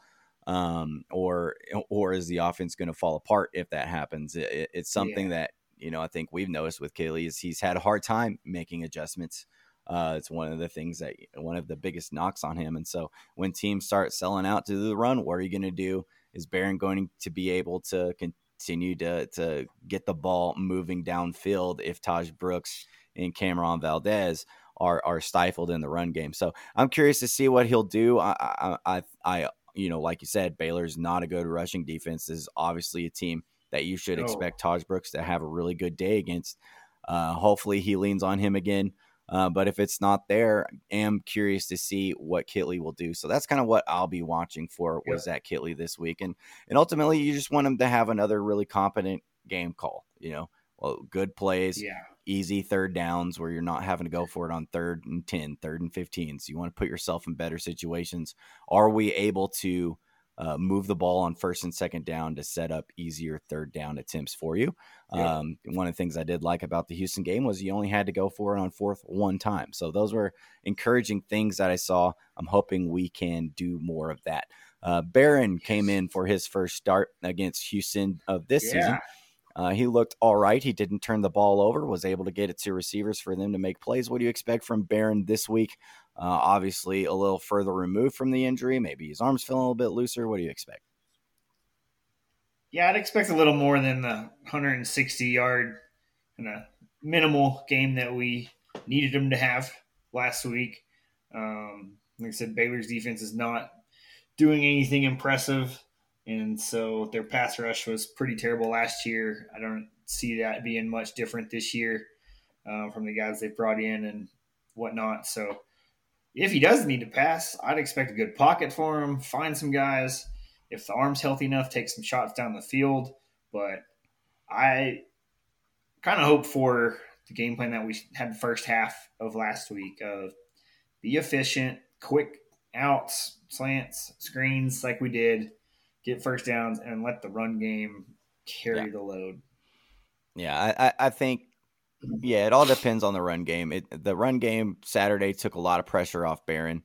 um, or or is the offense going to fall apart if that happens? It, it's something yeah. that you know I think we've noticed with Kittley is he's had a hard time making adjustments. Uh, it's one of the things that one of the biggest knocks on him. And so when teams start selling out to the run, what are you going to do? Is Behren going to be able to continue to to get the ball moving downfield if Tahj Brooks and Cameron Valdez are are stifled in the run game? So I'm curious to see what he'll do. I I I, I you know, like you said, Baylor's not a good rushing defense. This is obviously a team that you should expect Tahj Brooks to have a really good day against. Uh, hopefully, he leans on him again. Uh, but if it's not there, I am curious to see what Kittley will do. So that's kind of what I'll be watching for was that Kittley this week, and and ultimately you just want him to have another really competent game call. You know, well, good plays, yeah easy third downs where you're not having to go for it on third and 10, third and 15. So you want to put yourself in better situations. Are we able to uh, move the ball on first and second down to set up easier third down attempts for you? Yeah. Um, one of the things I did like about the Houston game was you only had to go for it on fourth one time. So those were encouraging things that I saw. I'm hoping we can do more of that. Uh, Behren came in for his first start against Houston of this yeah. season. Uh, he looked all right. He didn't turn the ball over, was able to get it to receivers for them to make plays. What do you expect from Behren this week? Uh, obviously, a little further removed from the injury. Maybe his arm's feeling a little bit looser. What do you expect? Yeah, I'd expect a little more than the 160 yard kind of minimal game that we needed him to have last week. Um, like I said, Baylor's defense is not doing anything impressive. And so their pass rush was pretty terrible last year. I don't see that being much different this year uh, from the guys they've brought in and whatnot. So if he does need to pass, I'd expect a good pocket for him, find some guys. If the arm's healthy enough, take some shots down the field. But I kind of hope for the game plan that we had the first half of last week of be efficient, quick outs, slants, screens like we did – get first downs, and let the run game carry yeah. the load. Yeah, I, I think yeah, it all depends on the run game. It, the run game Saturday took a lot of pressure off Behren,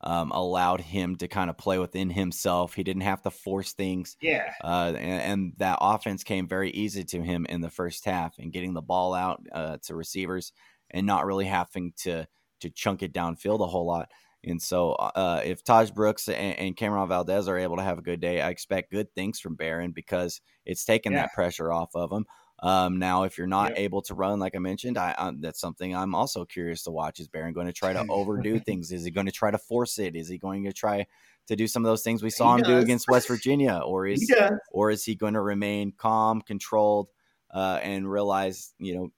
um, allowed him to kind of play within himself. He didn't have to force things. Yeah. Uh, and, and, that offense came very easy to him in the first half and getting the ball out uh, to receivers and not really having to to chunk it downfield a whole lot. And so, uh, if Tahj Brooks and, and, Cameron Valdez are able to have a good day, I expect good things from Behren because it's taken yeah. that pressure off of him. Um, now, if you're not yep. able to run, like I mentioned, I, I, that's something I'm also curious to watch. Is Behren going to try to overdo *laughs* things? Is he going to try to force it? Is he going to try to do some of those things we saw he him does. do against West Virginia, or is or is he going to remain calm, controlled, uh, and realize you know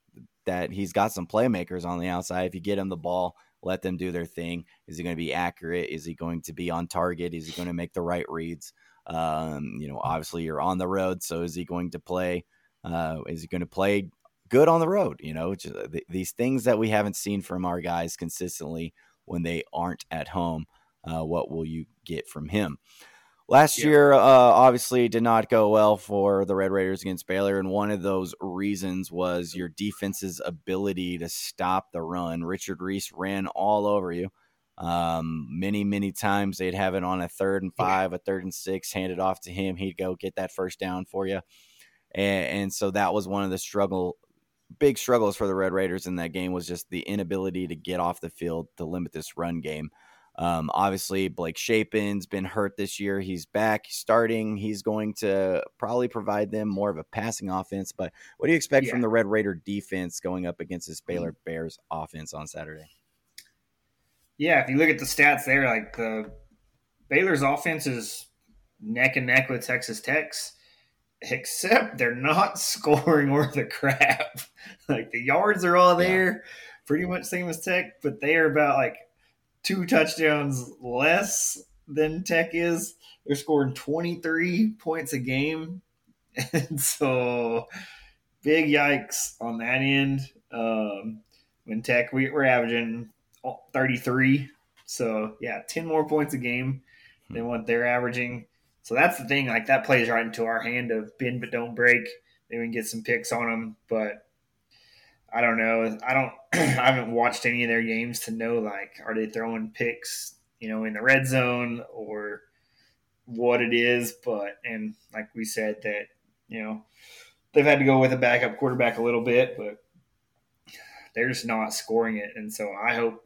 that he's got some playmakers on the outside? If you get him the ball let them do their thing. Is he going to be accurate? Is he going to be on target? Is he going to make the right reads? Um, you know, obviously you're on the road, so is he going to play? Uh, is he going to play good on the road? You know, just, uh, th- these things that we haven't seen from our guys consistently when they aren't at home. Uh, what will you get from him? Last yeah. year, uh, obviously, did not go well for the Red Raiders against Baylor, and one of those reasons was your defense's ability to stop the run. Richard Reese ran all over you. Um, many, many times they'd have it on a third and five, yeah. a third and six, hand it off to him. He'd go get that first down for you, and, and so that was one of the struggle, big struggles for the Red Raiders in that game was just the inability to get off the field to limit this run game. Um, obviously, Blake Shapen's been hurt this year. He's back starting. He's going to probably provide them more of a passing offense. But what do you expect yeah. from the Red Raider defense going up against this Baylor mm. Bears offense on Saturday? Yeah, if you look at the stats there, like the Baylor's offense is neck and neck with Texas Tech's, except they're not *laughs* scoring worth a crap. *laughs* like the yards are all there, yeah. pretty much same as Tech, but they are about like two touchdowns less than Tech is. They're scoring 23 points a game. *laughs* And so big yikes on that end. Um, when Tech, we, we're averaging 33. So, yeah, 10 more points a game than what they're averaging. So that's the thing. Like, that plays right into our hand of bend but don't break. Maybe we can get some picks on them. But I don't know. I don't. *clears throat* I haven't watched any of their games to know like are they throwing picks, you know, in the red zone or what it is. But and like we said that you know they've had to go with a backup quarterback a little bit, but they're just not scoring it. And so I hope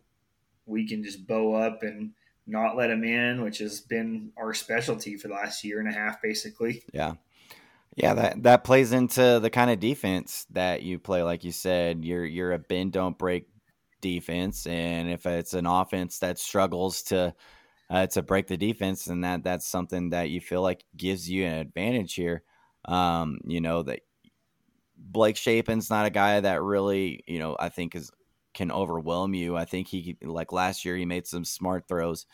we can just bow up and not let them in, which has been our specialty for the last year and a half, basically. Yeah. Yeah, that that plays into the kind of defense that you play. Like you said, you're you're a bend don't break defense, and if it's an offense that struggles to uh, to break the defense, then that that's something that you feel like gives you an advantage here. Um, you know that Blake Shapen's not a guy that really, you know, I think is can overwhelm you. I think he like last year he made some smart throws.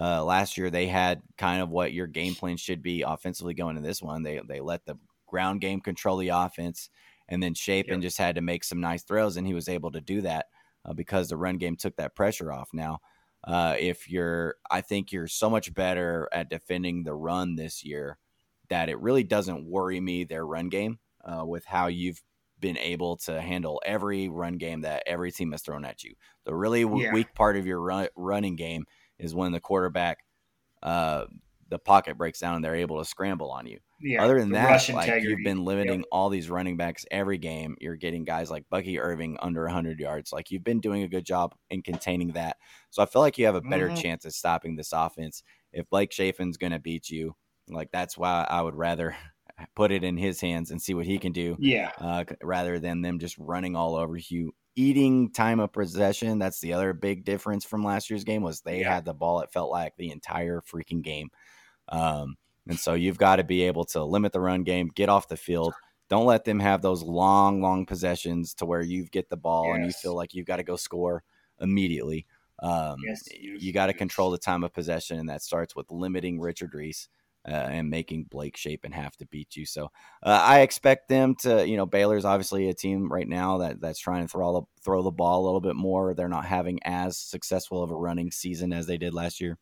Uh, last year they had kind of what your game plan should be offensively going to this one. They they let the ground game control the offense, and then Shapen yep. just had to make some nice throws, and he was able to do that uh, because the run game took that pressure off. Now, uh, if you're, I think you're so much better at defending the run this year that it really doesn't worry me their run game uh, with how you've been able to handle every run game that every team has thrown at you. The really yeah. weak part of your run- running game is when the quarterback, uh, the pocket breaks down and they're able to scramble on you. Yeah, Other than that, like you've been limiting yep. all these running backs every game. You're getting guys like Bucky Irving under 100 yards. Like you've been doing a good job in containing that. So I feel like you have a better mm-hmm. chance at stopping this offense. If Blake Shapen's going to beat you, like that's why I would rather *laughs* put it in his hands and see what he can do. Yeah. Uh, rather than them just running all over you, eating time of possession. That's the other big difference from last year's game was they yeah. had the ball. It felt like the entire freaking game. Um, and so you've got to be able to limit the run game, get off the field. Don't let them have those long, long possessions to where you get the ball yes. and you feel like you've got to go score immediately. Um, yes, you got to control the time of possession, and that starts with limiting Richard Reese uh, and making Blake Shapen have to beat you. So uh, I expect them to, you know, Baylor's obviously a team right now that that's trying to throw the throw the ball a little bit more. They're not having as successful of a running season as they did last year,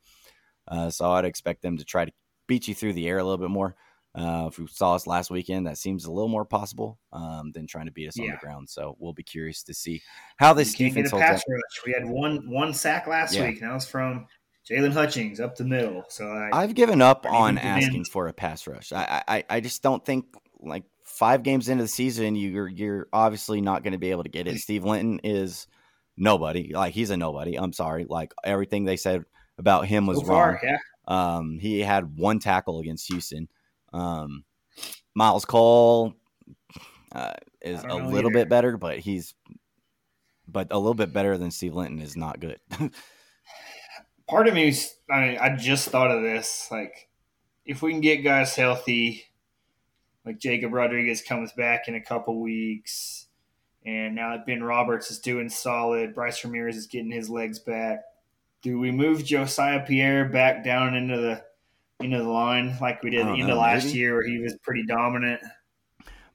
uh, so I'd expect them to try to beat you through the air a little bit more. Uh, if you saw us last weekend, that seems a little more possible um, than trying to beat us on the ground. So we'll be curious to see how this You defense holds up. rush. We had one one sack last Yeah. week, and that was from Jaylon Hutchings up the middle. So like, I've given up I on asking for a pass rush. I, I I just don't think like five games into the season, you're you're obviously not going to be able to get it. Steve Linton is nobody. Like he's a nobody. I'm sorry. Like everything they said about him was so far, wrong. yeah, Um, he had one tackle against Houston. Um, Myles Cole uh, is a little either. bit better, but he's but a little bit better than Steve Linton is not good. *laughs* part of me, I mean, I just thought of this. Like, if we can get guys healthy, like Jacob Rodriguez comes back in a couple weeks, and now that Ben Roberts is doing solid, Bryce Ramirez is getting his legs back. Do we move Jesiah Pierre back down into the into the line like we did the end know, of last maybe. year, where he was pretty dominant?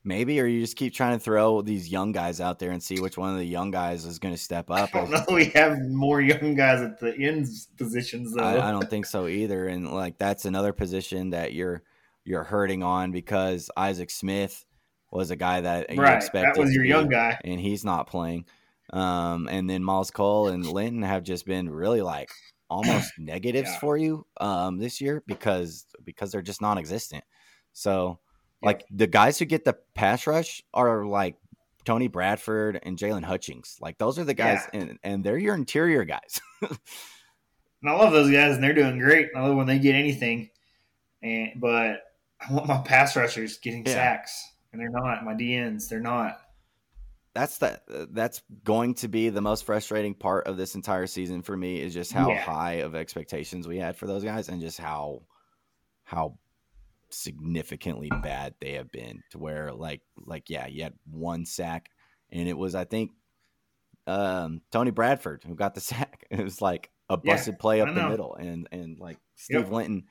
Maybe, or you just keep trying to throw these young guys out there and see which one of the young guys is going to step up. *laughs* I don't know. We have more young guys at the end positions though. I, I *laughs* don't think so either. And like that's another position that you're you're hurting on because Isaac Smith was a guy that you right, expected. that was your be, young guy. and he's not playing. Um, and then Myles Cole and Linton have just been really like almost *clears throat* negatives Yeah. for you um, this year because because they're just non-existent. So like the guys who get the pass rush are like Tony Bradford and Jaylon Hutchings. Like those are the guys, and, and they're your interior guys. *laughs* And I love those guys, and they're doing great. I love when they get anything. And but I want my pass rushers getting Yeah. sacks, and they're not. My DNs, they're not. That's the that's going to be the most frustrating part of this entire season for me is just how Yeah. high of expectations we had for those guys and just how how significantly bad they have been to where like like yeah you had one sack and it was i think um tony bradford who got the *laughs* sack it was like a Yeah, busted play up the middle and and like steve Yep. linton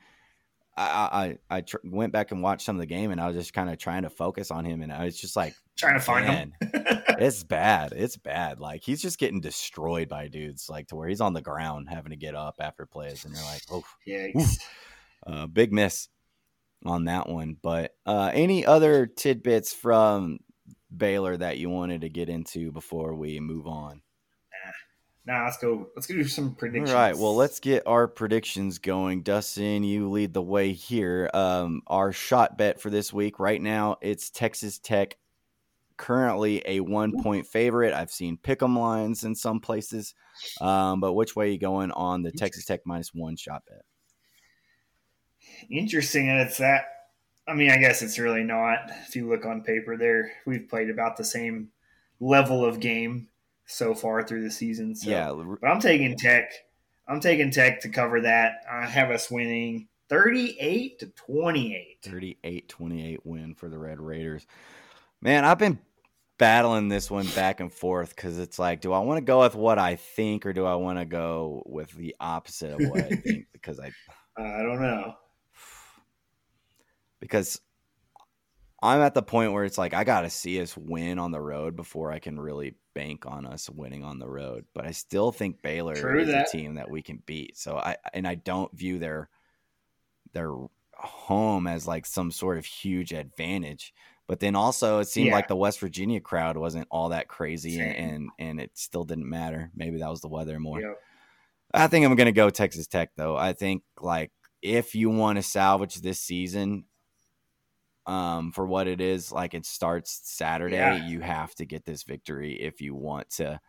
i i i tr- went back and watched some of the game and i was just kind of trying to focus on him and i was just like Trying to find Man. them. *laughs* *laughs* it's bad. It's bad. Like he's just getting destroyed by dudes, like to where he's on the ground having to get up after plays, and you're like, *laughs* oh, Yikes. uh, big miss on that one. But uh, any other tidbits from Baylor that you wanted to get into before we move on? Now let's go. Let's go do some predictions. All right. Well, let's get our predictions going. Dustin, you lead the way here. Um, our shot bet for this week right now it's Texas Tech, currently a one point favorite. I've seen pick'em lines in some places, um, but which way are you going on the Texas Tech minus one shot bet? Interesting, and it's that. I mean, I guess it's really not. If you look on paper, there we've played about the same level of game so far through the season. So. yeah, But I'm taking Tech. I'm taking Tech to cover that. I have us winning 38 to 28. 38-28 win for the Red Raiders. Man, I've been battling this one back and forth because it's like, do I want to go with what I think or do I want to go with the opposite of what I *laughs* think? Because I I don't know. because I'm at the point where it's like I got to see us win on the road before I can really bank on us winning on the road. But I still think Baylor True is that. a team that we can beat. So I and I don't view their their home as like some sort of huge advantage. But then also it seemed Yeah. like the West Virginia crowd wasn't all that crazy and, Same. and and it still didn't matter. Maybe that was the weather more. Yep. I think I'm going to go Texas Tech though. I think like if you want to salvage this season um for what it is, like it starts Saturday, Yeah. you have to get this victory if you want to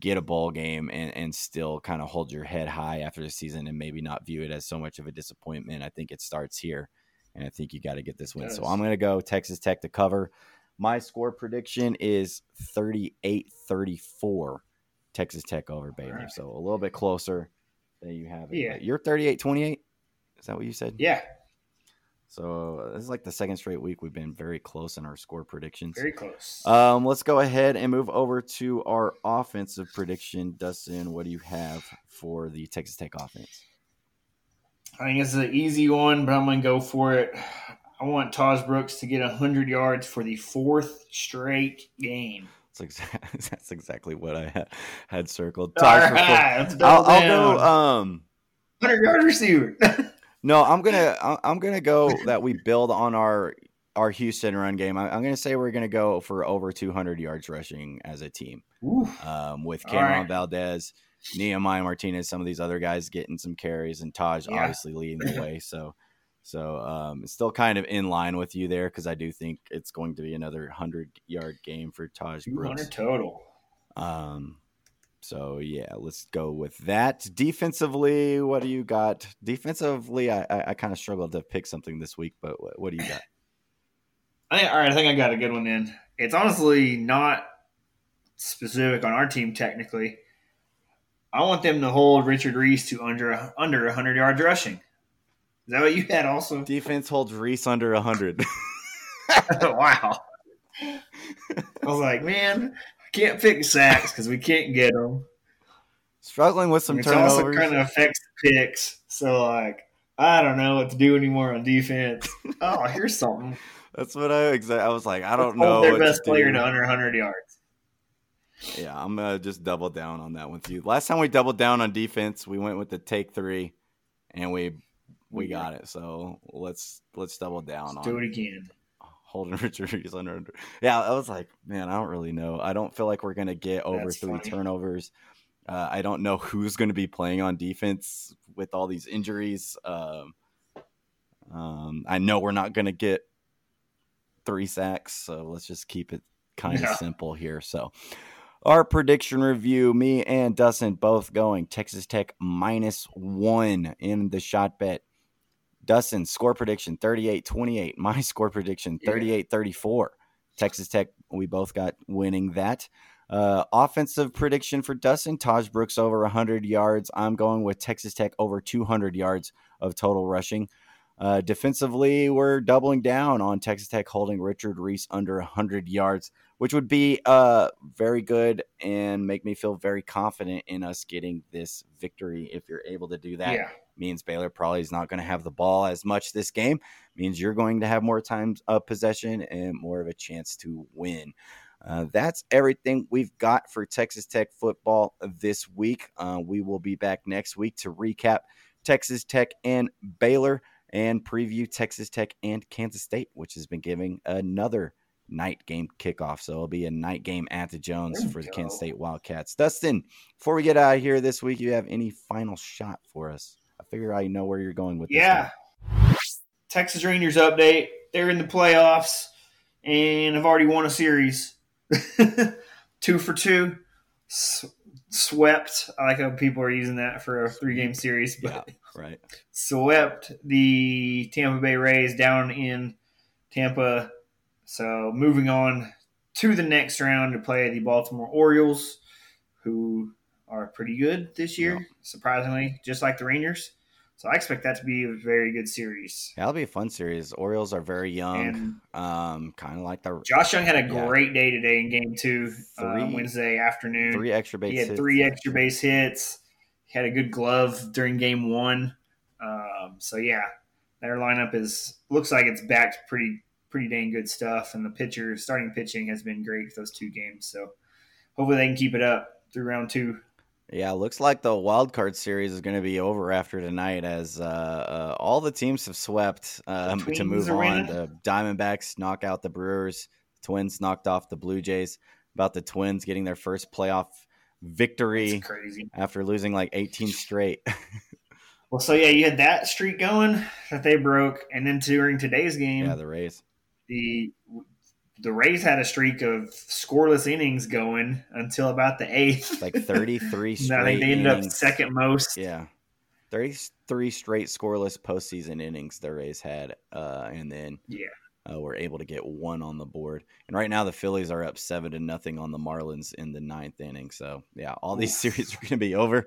get a bowl game and and still kind of hold your head high after the season and maybe not view it as so much of a disappointment. I think it starts here and I think you got to get this win. So. I'm going to go Texas Tech to cover. My score prediction is 38-34 Texas Tech over Baylor. right. So a little bit closer than you have it. Yeah. But You're 38-28. Is that what you said? Yeah, So this is like the second straight week we've been very close in our score predictions. very close. Um, let's go ahead and move over to our offensive prediction. Dustin, what do you have for the Texas Tech offense? I think it's an easy one, but I'm going to go for it. I want Tahj Brooks to get 100 yards for the fourth straight game. That's, *laughs* that's exactly what I had, had circled. All Tahj for four- right, let's I'll, I'll go. Um, 100 yard receiver. *laughs* No, I'm gonna I'm gonna go that we build on our our Houston run game. I- I'm gonna say we're gonna go for over 200 yards rushing as a team. Um, with Cameron right. Valdez, Nehemiah Martinez, some of these other guys getting some carries, and Tahj Yeah. obviously leading the *laughs* way. So, so um, it's still kind of in line with you there because I do think it's going to be another 100 yard game for Tahj Brooks. 200 total. Um, so yeah, let's go with that. Defensively, what do you got? Defensively, I I, I kind of struggled to pick something this week, but what, what do you got? I think, all right, I think I got a good one then. It's honestly not specific on our team technically. I want them to hold Richard Reese to under under 100 yards rushing. Is that what you had also? *laughs* Defense holds Reese under 100. *laughs* wow. I was like, man, I can't pick sacks because we can't get them. Struggling with some also turnovers. kind of affects picks. So, like, I don't know what to do anymore on defense. *laughs* oh, here's something. That's what I exactly. I was like, I don't Hold know. their best player to under 100 yards. Yeah, I'm gonna just double down on that one with you. Last time we doubled down on defense, we went with the take three, and we we got it. So let's let's double down Let's on do it again. holding *laughs* Richard Reese under. under. Yeah, I was like, man, I don't really know. I don't feel like we're gonna get over That's three funny. turnovers. Uh, I don't know who's going to be playing on defense with all these injuries. Um, um, I know we're not going to get three sacks, so let's just keep it kind of Yeah. simple here. So, our prediction review: me and Dustin both going Texas Tech minus one in the shot bet. Dustin score prediction 38-28. My *laughs* score prediction Yeah. 38-34. Texas Tech, we both got winning that. Uh, offensive prediction for Dustin: Tahj Brooks over 100 yards. I'm going with Texas Tech over 200 yards of total rushing. Uh, defensively, we're doubling down on Texas Tech holding Richard Reese under 100 yards, which would be uh, very good and make me feel very confident in us getting this victory. If you're able to do that, yeah. means Baylor probably is not going to have the ball as much this game. Means you're going to have more times of possession and more of a chance to win. Uh, that's everything we've got for Texas Tech football this week. Uh, we will be back next week to recap Texas Tech and Baylor and preview Texas Tech and Kansas State, which has been giving another night game kickoff. So it'll be a night game at the Jones for the go. Kansas State Wildcats. Dustin, before we get out of here this week, you have any final shot for us? I figure I know where you're going with this. Yeah. Texas Rangers update. They're in the playoffs and have already won a series. *laughs* two for two. S- swept. I like how people are using that for a three game series, one. Yeah, but right. *laughs* swept the Tampa Bay Rays down in Tampa. So moving on to the next round to play the Baltimore Orioles, who are pretty good this year, Yeah. surprisingly, just like the Rangers. So I expect that to be a very good series. Yeah, that'll be a fun series. Orioles are very young, um, kind of like the Josh Jung had a Yeah. great day today in Game Two, uh, Three- Wednesday afternoon. three extra base he had hits. three extra base hits. He had a good glove during game one. Um, so yeah, their lineup is looks like it's backed pretty pretty dang good stuff, and the pitcher starting pitching has been great for those two games. So hopefully they can keep it up through round two. Yeah, looks like the wild card series is going to be over after tonight, as uh, uh, all the teams have swept um, to move on. The Diamondbacks knock out the Brewers. Twins knocked off the Blue Jays. About the Twins getting their first playoff victory after losing like 18 straight. *laughs* Well, so yeah, you had that streak going that they broke, and then during today's game, yeah, the Rays. The the Rays had a streak of scoreless innings going until about the eighth. *laughs* Like 33 *laughs* I straight think they ended up second most. Yeah. 33 straight scoreless postseason innings the Rays had. Uh, and then Yeah. uh, were able to get one on the board. And right now the Phillies are up seven to nothing on the Marlins in the ninth inning. So yeah, all these series are going to be over.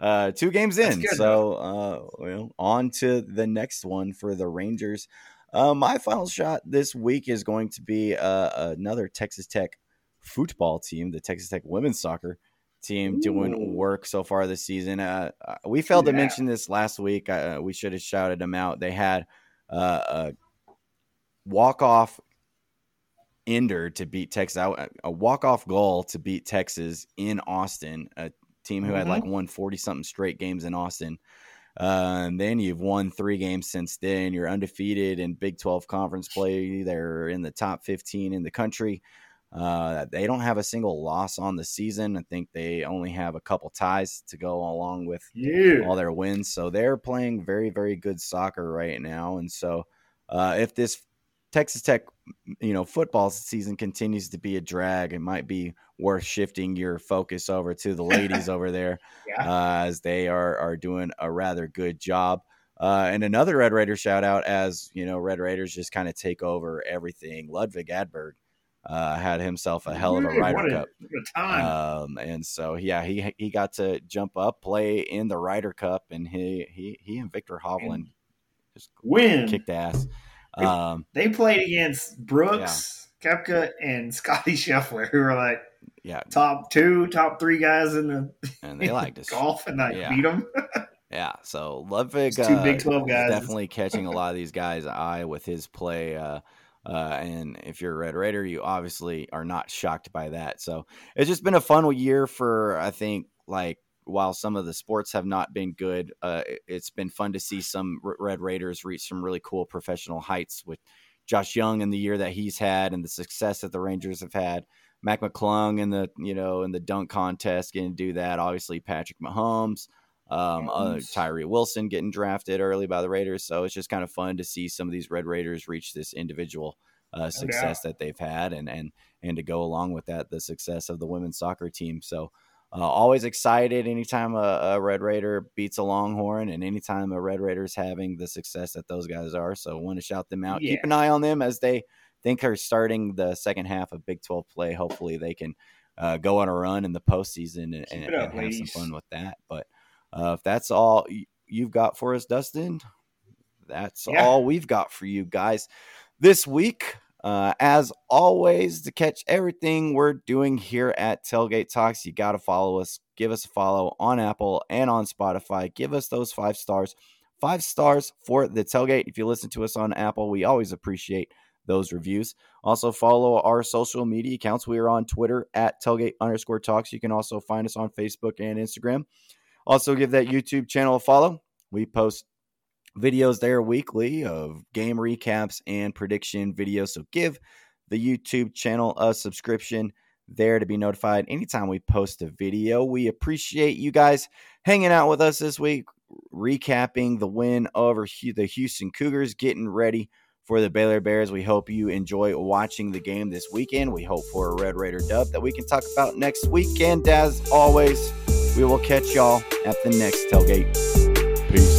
Uh, two games in. so uh, well, on to the next one for the Rangers. Uh, my final shot this week is going to be uh, another Texas Tech football team, the Texas Tech women's soccer team, doing work so far this season. Uh, uh, we failed to mention this last week. Uh, we should have shouted them out. They had uh, a walk off ender to beat Texas, a- walk off goal to beat Texas in Austin, a team who had Mhm. like won 40 something straight games in Austin. Uh, and then you've won three games since then. You're undefeated in Big 12 conference play. They're in the top 15 in the country. Uh, they don't have a single loss on the season. I think they only have a couple ties to go along with Yeah. all their wins. So they're playing very, very good soccer right now. And so uh, if this Texas Tech, you know, football season continues to be a drag, it might be worth shifting your focus over to the ladies *laughs* over there Yeah. uh, as they are are doing a rather good job. Uh, and another Red Raider shout out as you know, Red Raiders just kind of take over everything. Ludvig Åberg uh, had himself a hell of a Ryder what a, Cup. what. Um, and so yeah, he he got to jump up, play in the Ryder Cup, and he he he and Viktor Hovland just Win. kicked ass. Um, They played against Brooks, Koepka, and *laughs* Scottie Scheffler, who are like yeah, top two, top three guys in the *laughs* and they like to *laughs* golf, and I yeah. beat them. Yeah, so Ludvig two uh, Big 12 guys. definitely catching a lot of these guys' eye with his play. Uh, uh, and if you're a Red Raider, you obviously are not shocked by that. So it's just been a fun year for I think like while some of the sports have not been good, uh, it- it's been fun to see some Red Raiders reach some really cool professional heights with Josh Jung in the year that he's had and the success that the Rangers have had. Mac McClung in the you know in the dunk contest getting to do that. Obviously Patrick Mahomes um, uh, Tyree Wilson getting drafted early by the Raiders. So it's just kind of fun to see some of these Red Raiders reach this individual uh, success that they've had, and and and to go along with that, the success of the women's soccer team. So. Uh, always excited anytime a, a Red Raider beats a Longhorn, and anytime a Red Raider is having the success that those guys are. So, want to shout them out. Keep an eye on them as they think are starting the second half of Big 12 play. Hopefully, they can uh, go on a run in the postseason and, and, up, and have some fun with that. But uh, if that's all you've got for us, Dustin, that's Yeah. all we've got for you guys this week. Uh, as always, to catch everything we're doing here at Tailgate Talks, you got to follow us. Give us a follow on Apple and on Spotify. Give us those five stars. Five stars for the Tailgate. If you listen to us on Apple, we always appreciate those reviews. Also, follow our social media accounts. We are on Twitter at Tailgate underscore Talks. You can also find us on Facebook and Instagram. Also, give that YouTube channel a follow. We post videos there weekly of game recaps and prediction videos. So give the YouTube channel a subscription there to be notified anytime we post a video. We appreciate you guys hanging out with us this week, recapping the win over the Houston Cougars, getting ready for the Baylor Bears. We hope you enjoy watching the game this weekend. We hope for a Red Raider dub that we can talk about next weekend. As always, we will catch y'all at the next tailgate. Peace.